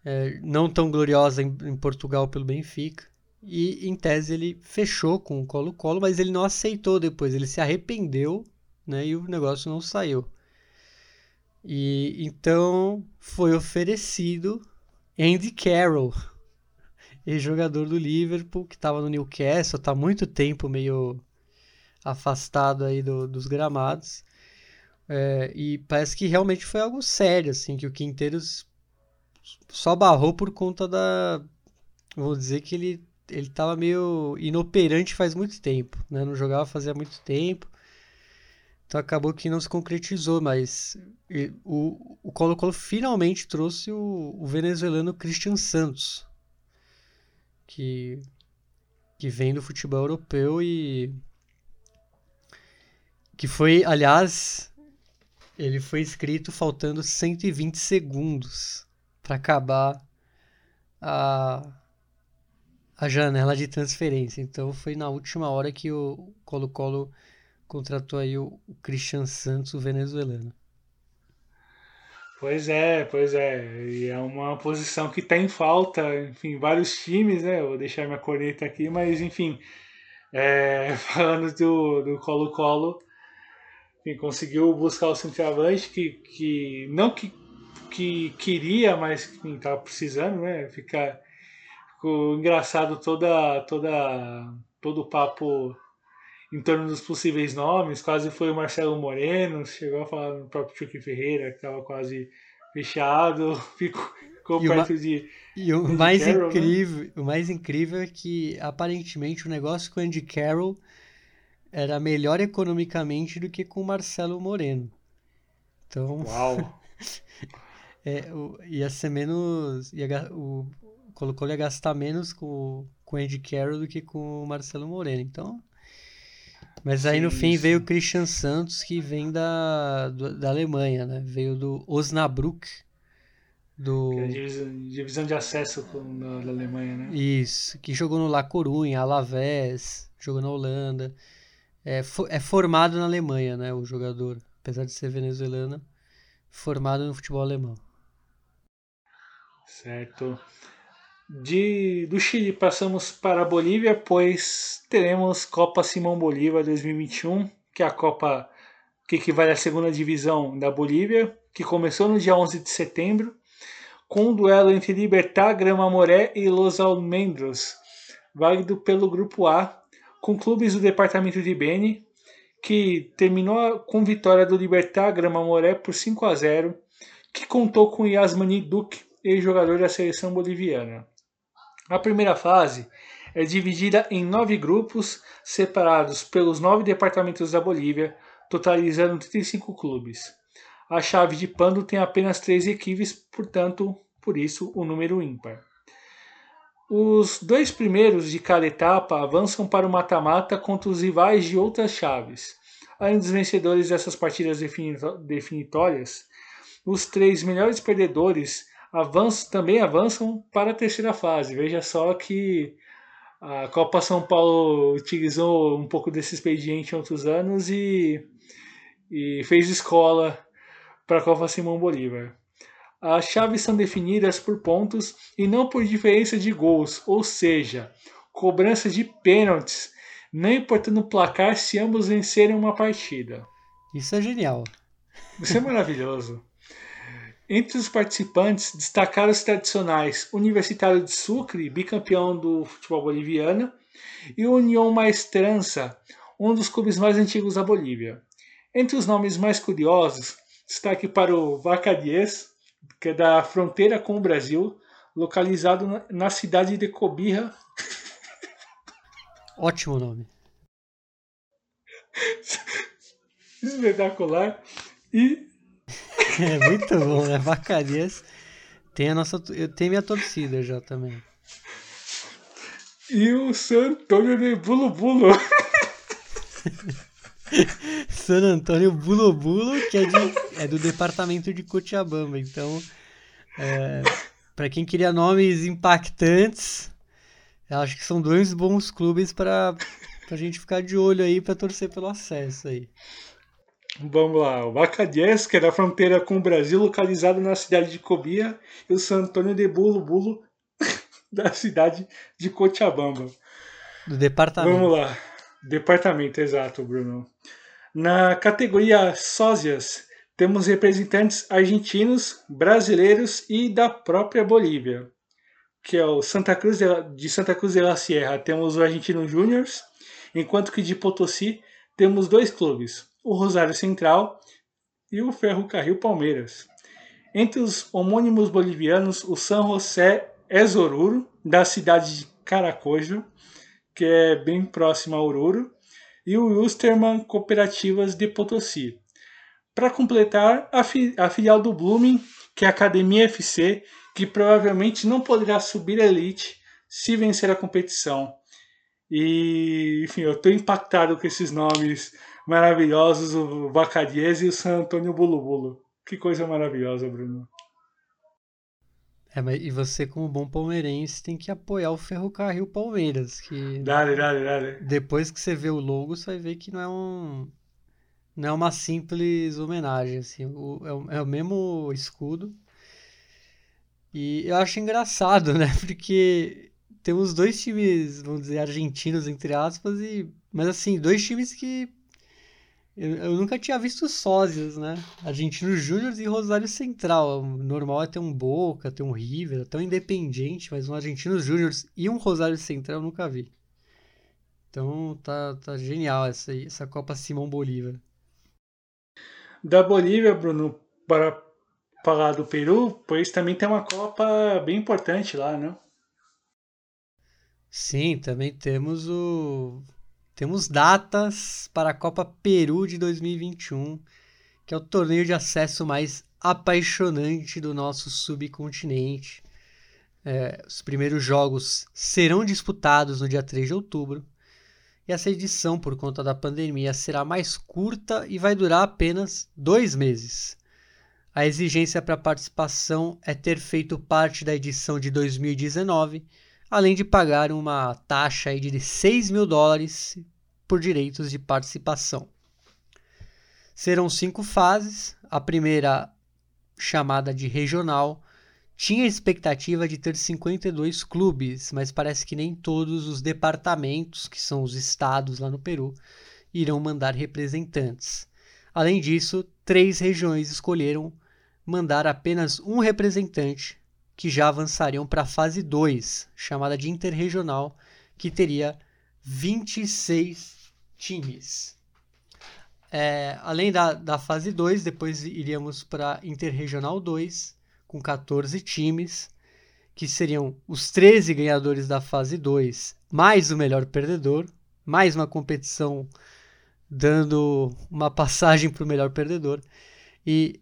é, não tão gloriosa em, em, Portugal pelo Benfica. E em tese ele fechou com o Colo-Colo, mas ele não aceitou depois, ele se arrependeu né, e o negócio não saiu. E então foi oferecido Andy Carroll ex-jogador do Liverpool, que estava no Newcastle, está muito tempo meio afastado aí do, dos gramados. É, e parece que realmente foi algo sério, assim, que o Quinteiros só barrou por conta da. Vou dizer que ele ele estava meio inoperante faz muito tempo, né? Não jogava fazia muito tempo. Então acabou que não se concretizou, mas o Colo-Colo finalmente trouxe o, o venezuelano Christian Santos, que, que vem do futebol europeu e que foi, aliás, ele foi escrito faltando 120 segundos para acabar a, a janela de transferência. Então foi na última hora que o Colo-Colo contratou aí o, Christian Santos, o venezuelano. Pois é, pois é. E é uma posição que está em falta, enfim, vários times, né? Vou deixar minha corneta aqui, mas enfim, é, [LAUGHS] falando do, do Colo-Colo, conseguiu buscar o centroavante que, que não que, que queria, mas que estava precisando, né? Ficar ficou engraçado toda, toda, todo o papo em torno dos possíveis nomes, quase foi o Marcelo Moreno, chegou a falar no próprio Chucky Ferreira, que estava quase fechado, [LAUGHS] ficou, ficou e perto uma, de. E o Andy mais Carroll, né? incrível, né? o mais incrível é que aparentemente o negócio com o Andy Carroll era melhor economicamente do que com o Marcelo Moreno. Então. Uau! [LAUGHS] é, o, ia ser menos. Ia, o Colocou ia gastar menos com, com o Andy Carroll do que com o Marcelo Moreno. Então. Mas aí no fim veio o Christian Santos, que vem da, da Alemanha, né? Veio do Osnabrück. Do... É divisão, divisão, de acesso da, Alemanha, né? Isso, que jogou no La Coruña, Alavés, jogou na Holanda. É, é formado na Alemanha, né? O jogador, apesar de ser venezuelano, formado no futebol alemão. Certo. De, do Chile passamos para a Bolívia, pois teremos Copa Simão Bolívar 2021, que é a Copa que equivale à segunda divisão da Bolívia, que começou no dia 11 de setembro, com um duelo entre Libertar, Grama Moré e Los Almendros, válido pelo Grupo A, com clubes do departamento de Beni, que terminou com vitória do Libertar Grama Moré por 5 a 0, que contou com Yasmani Duque, ex-jogador da seleção boliviana. A primeira fase é dividida em nove grupos, separados pelos nove departamentos da Bolívia, totalizando 35 clubes. A chave de Pando tem apenas três equipes, portanto, por isso o número ímpar. Os dois primeiros de cada etapa avançam para o mata-mata contra os rivais de outras chaves. Além dos vencedores dessas partidas definitórias, os três melhores perdedores avançam, também avançam para a terceira fase. Veja só que a Copa São Paulo utilizou um pouco desse expediente em outros anos e, e fez escola para a Copa Simão Bolívar. As chaves são definidas por pontos e não por diferença de gols, ou seja, cobrança de pênaltis, não importando o placar se ambos vencerem uma partida. Isso é genial. Isso é maravilhoso. [LAUGHS] Entre os participantes, destacaram os tradicionais Universitário de Sucre, bicampeão do futebol boliviano, e União Maestrança, um dos clubes mais antigos da Bolívia. Entre os nomes mais curiosos, destaque para o Vaca 10, que é da fronteira com o Brasil, localizado na cidade de Cobija. [LAUGHS] Ótimo nome. Espetacular. E [LAUGHS] É muito bom, né? Vacarias. Tem a nossa. Eu tenho minha torcida já também. E o San Antônio de Bulo Bulo. [LAUGHS] San Antônio Bulo Bulo, que é, de, é do departamento de Cochabamba. Então, é, para quem queria nomes impactantes, eu acho que são dois bons clubes para a gente ficar de olho aí para torcer pelo acesso aí. Vamos lá, o Bacadies, que é da fronteira com o Brasil, localizado na cidade de Cobia, e o San Antônio de Bulo Bulo, [LAUGHS] da cidade de Cochabamba. Do departamento. Vamos lá, departamento, exato, Bruno. Na categoria sósias, temos representantes argentinos, brasileiros e da própria Bolívia, que é o Santa Cruz de, de Santa Cruz de la Sierra, temos o Argentino Júniors, enquanto que de Potosí temos dois clubes, o Rosário Central e o Ferrocarril Palmeiras. Entre os homônimos bolivianos, o San José Exoruro, da cidade de Caracojo, que é bem próximo a Oruro, e o Wilstermann Cooperativas de Potosí. Para completar, a, fi a filial do Blooming, que é a Academia FC, que provavelmente não poderá subir a elite se vencer a competição. E, enfim, eu estou impactado com esses nomes maravilhosos, o Bacadiese e o San Antônio Bulubulo. Que coisa maravilhosa, Bruno. É, mas e você, como bom palmeirense, tem que apoiar o Ferrocarril Palmeiras. Que dale, dale, dale. Depois que você vê o logo, você vai ver que não é um. Não é uma simples homenagem. Assim. O, é, o, é o mesmo escudo. E eu acho engraçado, né? [LAUGHS] Porque temos dois times, vamos dizer, argentinos, entre aspas, e. Mas assim, dois times que eu, eu, nunca tinha visto sósias, né? Argentinos Júnior e Rosário Central. O normal é ter um Boca, ter um River, até um Independente, mas um Argentinos Júnior e um Rosário Central eu nunca vi. Então tá, tá genial essa, essa Copa Simão Bolívar. Da Bolívia, Bruno, para falar do Peru, pois também tem uma Copa bem importante lá, né? Sim, também temos o temos datas para a Copa Peru de 2021, que é o torneio de acesso mais apaixonante do nosso subcontinente. É, os primeiros jogos serão disputados no dia 3 de outubro. E essa edição, por conta da pandemia, será mais curta e vai durar apenas dois meses. A exigência para participação é ter feito parte da edição de 2019 além de pagar uma taxa de 6 mil dólares por direitos de participação. Serão cinco fases. A primeira, chamada de regional, tinha expectativa de ter 52 clubes, mas parece que nem todos os departamentos, que são os estados lá no Peru, irão mandar representantes. Além disso, três regiões escolheram mandar apenas um representante que já avançariam para a fase 2, chamada de interregional, que teria 26 times. É, além da, da fase 2, depois iríamos para Interregional 2, com 14 times, que seriam os 13 ganhadores da fase 2, mais o melhor perdedor, mais uma competição dando uma [LAUGHS] passagem para o melhor perdedor. E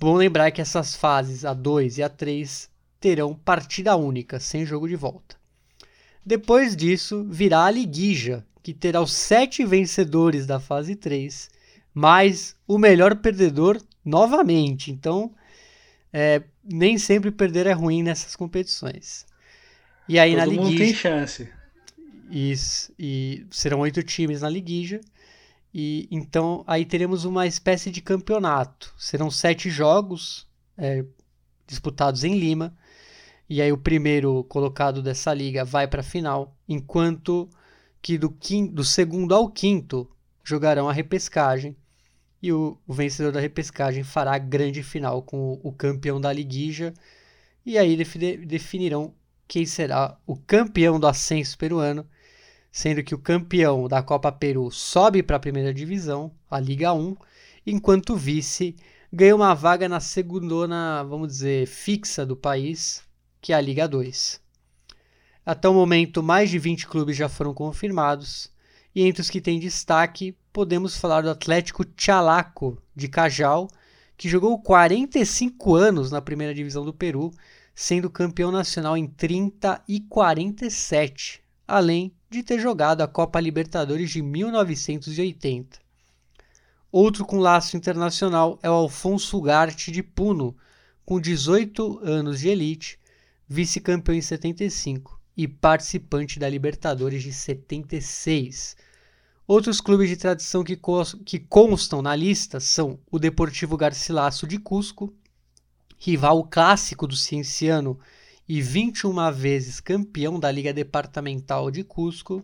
Bom lembrar que essas fases, a 2 e a 3, terão partida única, sem jogo de volta. Depois disso, virá a Liguija, que terá os sete vencedores da fase 3, mais o melhor perdedor novamente. Então, é, nem sempre perder é ruim nessas competições. E aí Todo na Liguija. Mundo tem chance. Isso, e serão oito times na Liguija. E então aí teremos uma espécie de campeonato. Serão sete jogos é, disputados em Lima. E aí o primeiro colocado dessa liga vai para a final, enquanto que do, quinto, do segundo ao quinto jogarão a repescagem. E o, o vencedor da repescagem fará a grande final com o, o campeão da liguija. E aí definirão quem será o campeão do ascenso peruano sendo que o campeão da Copa Peru sobe para a primeira divisão, a Liga 1, enquanto o vice ganha uma vaga na segunda, vamos dizer, fixa do país, que é a Liga 2. Até o momento, mais de 20 clubes já foram confirmados, e entre os que têm destaque, podemos falar do Atlético Chalaco, de Cajal, que jogou 45 anos na primeira divisão do Peru, sendo campeão nacional em 30 e 47, além de ter jogado a Copa Libertadores de 1980. Outro com laço internacional é o Alfonso Ugarte de Puno, com 18 anos de elite, vice-campeão em 75 e participante da Libertadores de 76. Outros clubes de tradição que, que constam na lista são o Deportivo Garcilaso de Cusco, rival clássico do Cienciano e 21 vezes campeão da Liga Departamental de Cusco.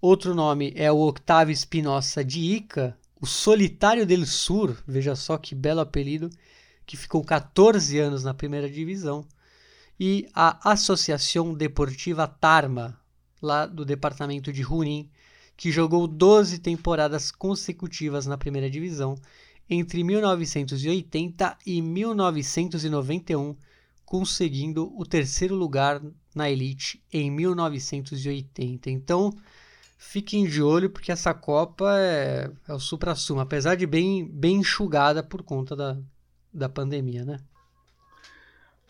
Outro nome é o Octavio Espinosa de Ica, o Solitário del Sur, veja só que belo apelido, que ficou 14 anos na primeira divisão. E a Associação Deportiva Tarma, lá do departamento de Junín, que jogou 12 temporadas consecutivas na primeira divisão entre 1980 e 1991 conseguindo o terceiro lugar na Elite em 1980. Então, fiquem de olho porque essa Copa é, é o supra-sumo, apesar de bem, bem enxugada por conta da, da pandemia, né?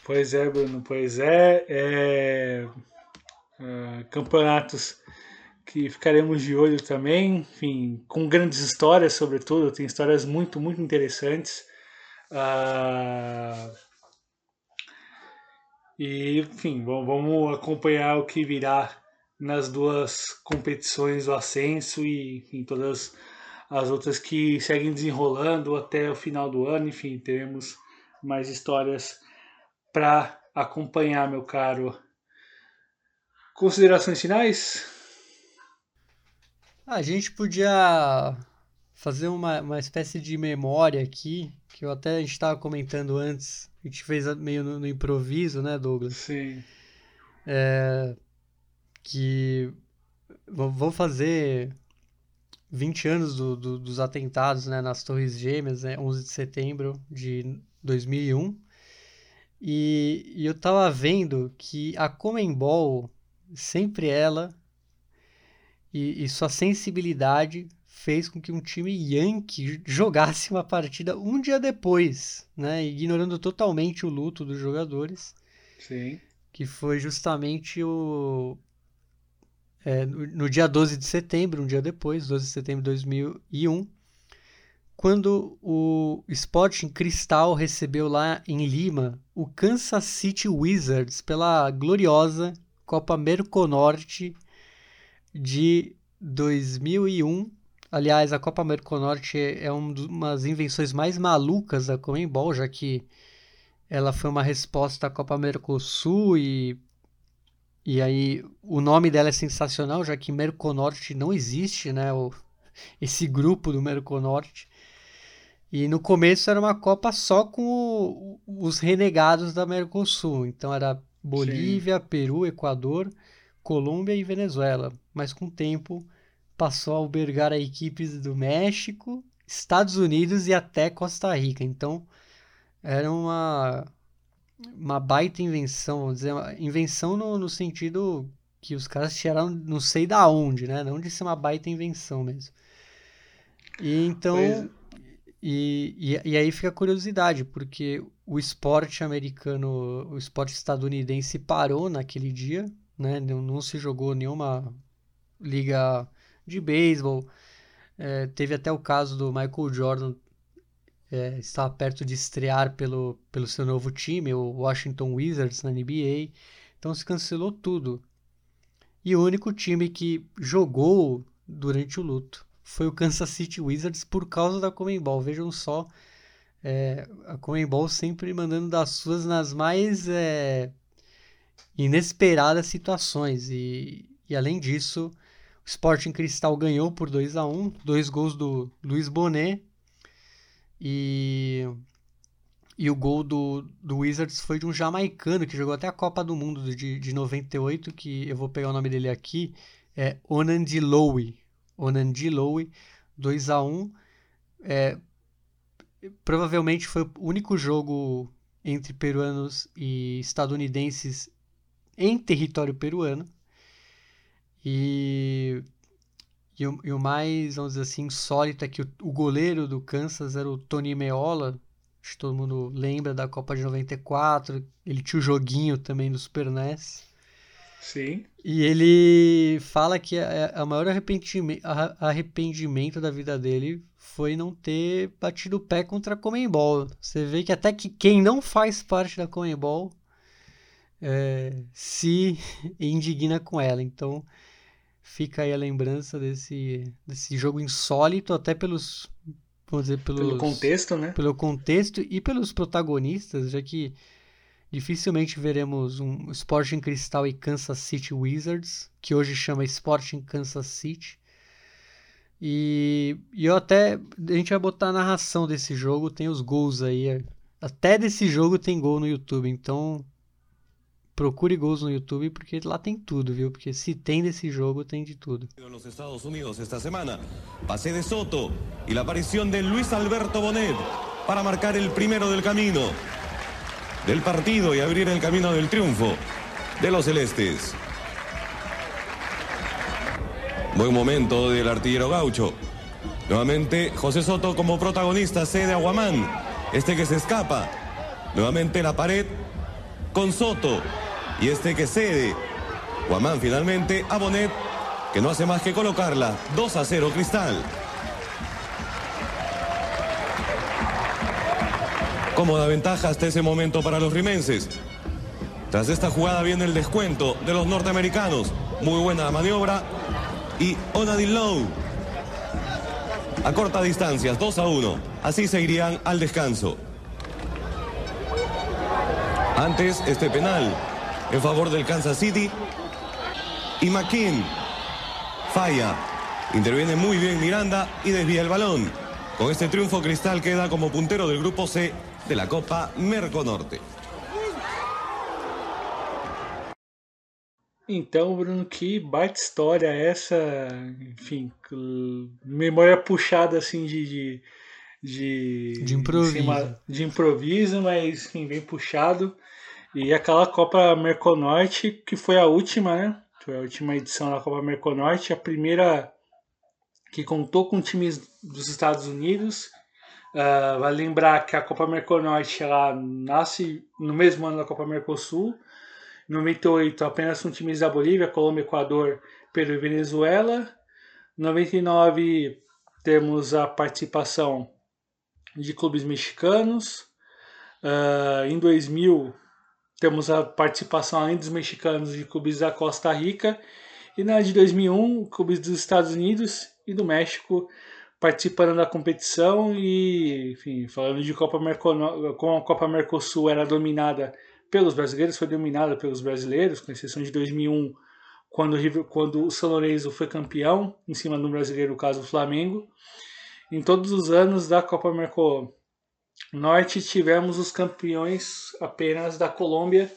Pois é, Bruno, pois é. é, é campeonatos que ficaremos de olho também, enfim, com grandes histórias, sobretudo, tem histórias muito, muito interessantes. Uh, e, enfim, vamos acompanhar o que virá nas duas competições do Ascenso e, enfim, todas as outras que seguem desenrolando até o final do ano. Enfim, teremos mais histórias para acompanhar, meu caro. Considerações finais? A gente podia fazer uma, uma espécie de memória aqui, que eu até a gente estava comentando antes, a gente fez meio no, no improviso, né, Douglas? Sim. É, que vão fazer 20 anos do, do, dos atentados né, nas Torres Gêmeas, né, 11 de setembro de 2001. E, e eu tava vendo que a Comembol, sempre ela e, e sua sensibilidade fez com que um time Yankee jogasse uma partida um dia depois, né? Ignorando totalmente o luto dos jogadores. Sim. Que foi justamente o. É, no, no dia 12 de setembro, um dia depois, 12 de setembro de 2001, quando o Sporting Cristal recebeu lá em Lima o Kansas City Wizards pela gloriosa Copa Merconorte de 2001 Aliás, a Copa Merconorte é uma das invenções mais malucas da Comembol, já que ela foi uma resposta à Copa Mercosul e e aí o nome dela é sensacional, já que Merconorte não existe, né? O, [LAUGHS] esse grupo do Merconorte. E no começo era uma Copa só com o, os renegados da Mercosul. Então era Bolívia, Sim. Peru, Equador, Colômbia e Venezuela. Mas com o tempo passou a albergar a equipes do México, Estados Unidos e até Costa Rica. Então, era uma, uma baita invenção, vamos dizer, invenção no, no sentido que os caras tiraram não sei da onde, né? Não de ser uma baita invenção mesmo. E então. Pois... E, e, e aí fica a curiosidade, porque o esporte americano, o esporte estadunidense parou naquele dia, né? Não, não se jogou nenhuma liga de beisebol. É, teve até o caso do Michael Jordan é, estava perto de estrear pelo, pelo seu novo time, o Washington Wizards, na NBA. Então se cancelou tudo. E o único time que jogou durante o luto foi o Kansas City Wizards por causa da Comembol. Vejam só, é, a Comembol sempre mandando das suas nas mais é, inesperadas situações. E, e além disso, Sporting Cristal ganhou por 2 a 1 dois gols do Luiz Bonet. E, e o gol do, do Wizards foi de um jamaicano que jogou até a Copa do Mundo de, de 98, que eu vou pegar o nome dele aqui, é Onandilowe. Onandilowe, 2 a 1 é, Provavelmente foi o único jogo entre peruanos e estadunidenses em território peruano. E, e, o, e o mais, vamos dizer assim, insólito é que o, o goleiro do Kansas era o Tony Meola. Acho que todo mundo lembra da Copa de 94. Ele tinha o joguinho também do Super NES. Sim. E ele fala que a, a maior arrependimento, arrependimento da vida dele foi não ter batido o pé contra a Comembol. Você vê que até que quem não faz parte da Comembol é, se indigna com ela. Então fica aí a lembrança desse, desse jogo insólito, até pelos. Vamos dizer, pelos, pelo contexto, né? Pelo contexto e pelos protagonistas, já que dificilmente veremos um Sporting Cristal e Kansas City Wizards, que hoje chama Sporting Kansas City. E, e eu até. A gente vai botar a narração desse jogo, tem os gols aí. Até desse jogo tem gol no YouTube, então procure gols no YouTube porque lá tem tudo, viu? Porque se tem desse jogo, tem de tudo. Nos Estados Unidos esta semana, pase de Soto y la aparición de Luis Alberto Bonet para marcar el primero del camino del partido y abrir el camino del triunfo de los celestes. Buen momento del artillero gaucho. Nuevamente José Soto como protagonista cede a Guamán. Este que se escapa. Nuevamente la pared con Soto. Y este que cede. Guamán finalmente a Bonet, que no hace más que colocarla. 2 a 0 Cristal. Cómoda ventaja hasta ese momento para los rimenses. Tras esta jugada viene el descuento de los norteamericanos. Muy buena maniobra. Y Onadin Lowe. A corta distancia, 2 a 1. Así se irían al descanso. Antes, este penal en favor del Kansas City. Y McKean falla. Interviene muy bien Miranda y desvía el balón. Con este triunfo, Cristal queda como puntero del grupo C de la Copa Merconorte. Então, Bruno, que baita história essa, enfim, memória puxada assim de. de de, de improviso. Cima, de improviso, mas enfim, bem puxado. E aquela Copa Merconorte, que foi a última, né? Foi a última edição da Copa Merconorte, a primeira que contou com times dos Estados Unidos. Uh, vale lembrar que a Copa Merconorte ela nasce no mesmo ano da Copa Mercosul. Em 98, apenas com times da Bolívia, Colômbia, Equador, Peru e Venezuela. Em 99, temos a participação de clubes mexicanos. Uh, em 2000, temos a participação, além dos mexicanos, de clubes da Costa Rica. E na de 2001, clubes dos Estados Unidos e do México participando da competição e, enfim, falando de Copa Mercosul, como a Copa Mercosul era dominada pelos brasileiros, foi dominada pelos brasileiros, com exceção de 2001, quando, quando o São Lourenço foi campeão, em cima do brasileiro, o caso do Flamengo. Em todos os anos da Copa Mercosul Norte tivemos os campeões apenas da Colômbia,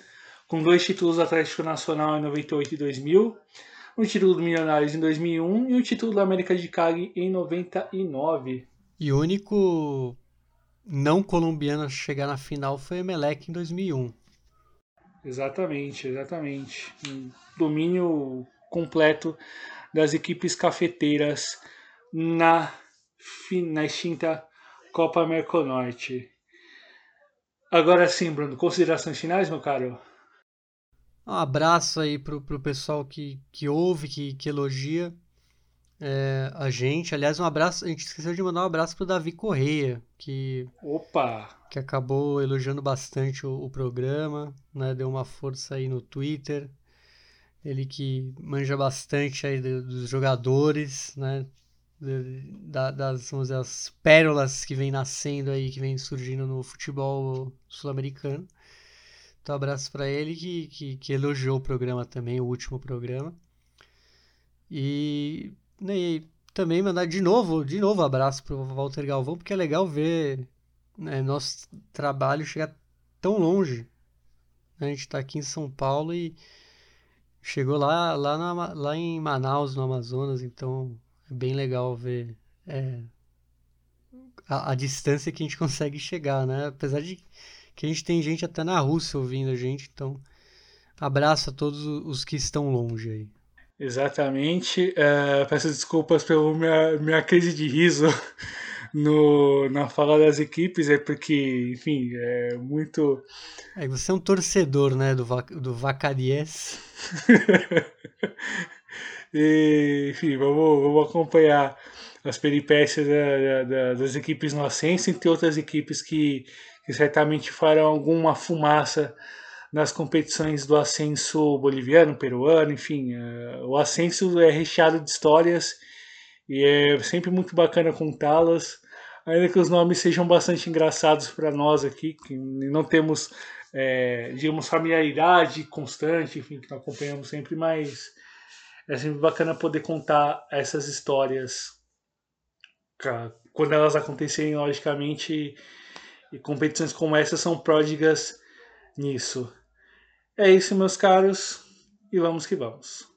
com dois títulos do Atlético Nacional em 98 e 2000, um título do Milionários em 2001 e o título da América de Cali em 99. E o único não colombiano a chegar na final foi o Emelec em 2001. Exatamente, exatamente. Um domínio completo das equipes cafeteiras na, na extinta Copa Merconorte. Agora sim, Bruno, considerações finais, meu caro? Um abraço aí pro, pro pessoal que, que ouve, que, que elogia é, a gente. Aliás, um abraço. A gente esqueceu de mandar um abraço pro Davi Correia, que. Opa! Que acabou elogiando bastante o, o programa, né? Deu uma força aí no Twitter. Ele que manja bastante aí dos jogadores, né? Da, das, vamos dizer, as pérolas que vem nascendo aí, que vem surgindo no futebol sul-americano. Então, abraço para ele que, que, que, elogiou o programa também, o último programa. E, né, e também mandar de novo, de novo abraço pro Walter Galvão, porque é legal ver né, nosso trabalho chegar tão longe. A gente está aqui em São Paulo e chegou lá, lá, na, lá em Manaus, no Amazonas, então é bem legal ver é, a, a distância que a gente consegue chegar, né? Apesar de que a gente tem gente até na Rússia ouvindo a gente, então abraço a todos os que estão longe aí. Exatamente. É, peço desculpas pela minha, minha crise de riso [LAUGHS] no, na fala das equipes, é porque, enfim, é muito. Aí você é um torcedor, né, do, do Vacariés. [LAUGHS] e, enfim, vamos, vamos acompanhar as peripécias da, da, das equipes no Ascenso e tem outras equipes que, que certamente farão alguma fumaça nas competições do ascenso boliviano, peruano, enfim. Uh, o ascenso é recheado de histórias e é sempre muito bacana contá-las, ainda que os nomes sejam bastante engraçados para nós aqui, que não temos, é, digamos, familiaridade constante, enfim, que acompanhamos sempre, mas é sempre bacana poder contar essas histórias quando elas acontecerem, logicamente, e competições como essa são pródigas nisso. É isso, meus caros, e vamos que vamos.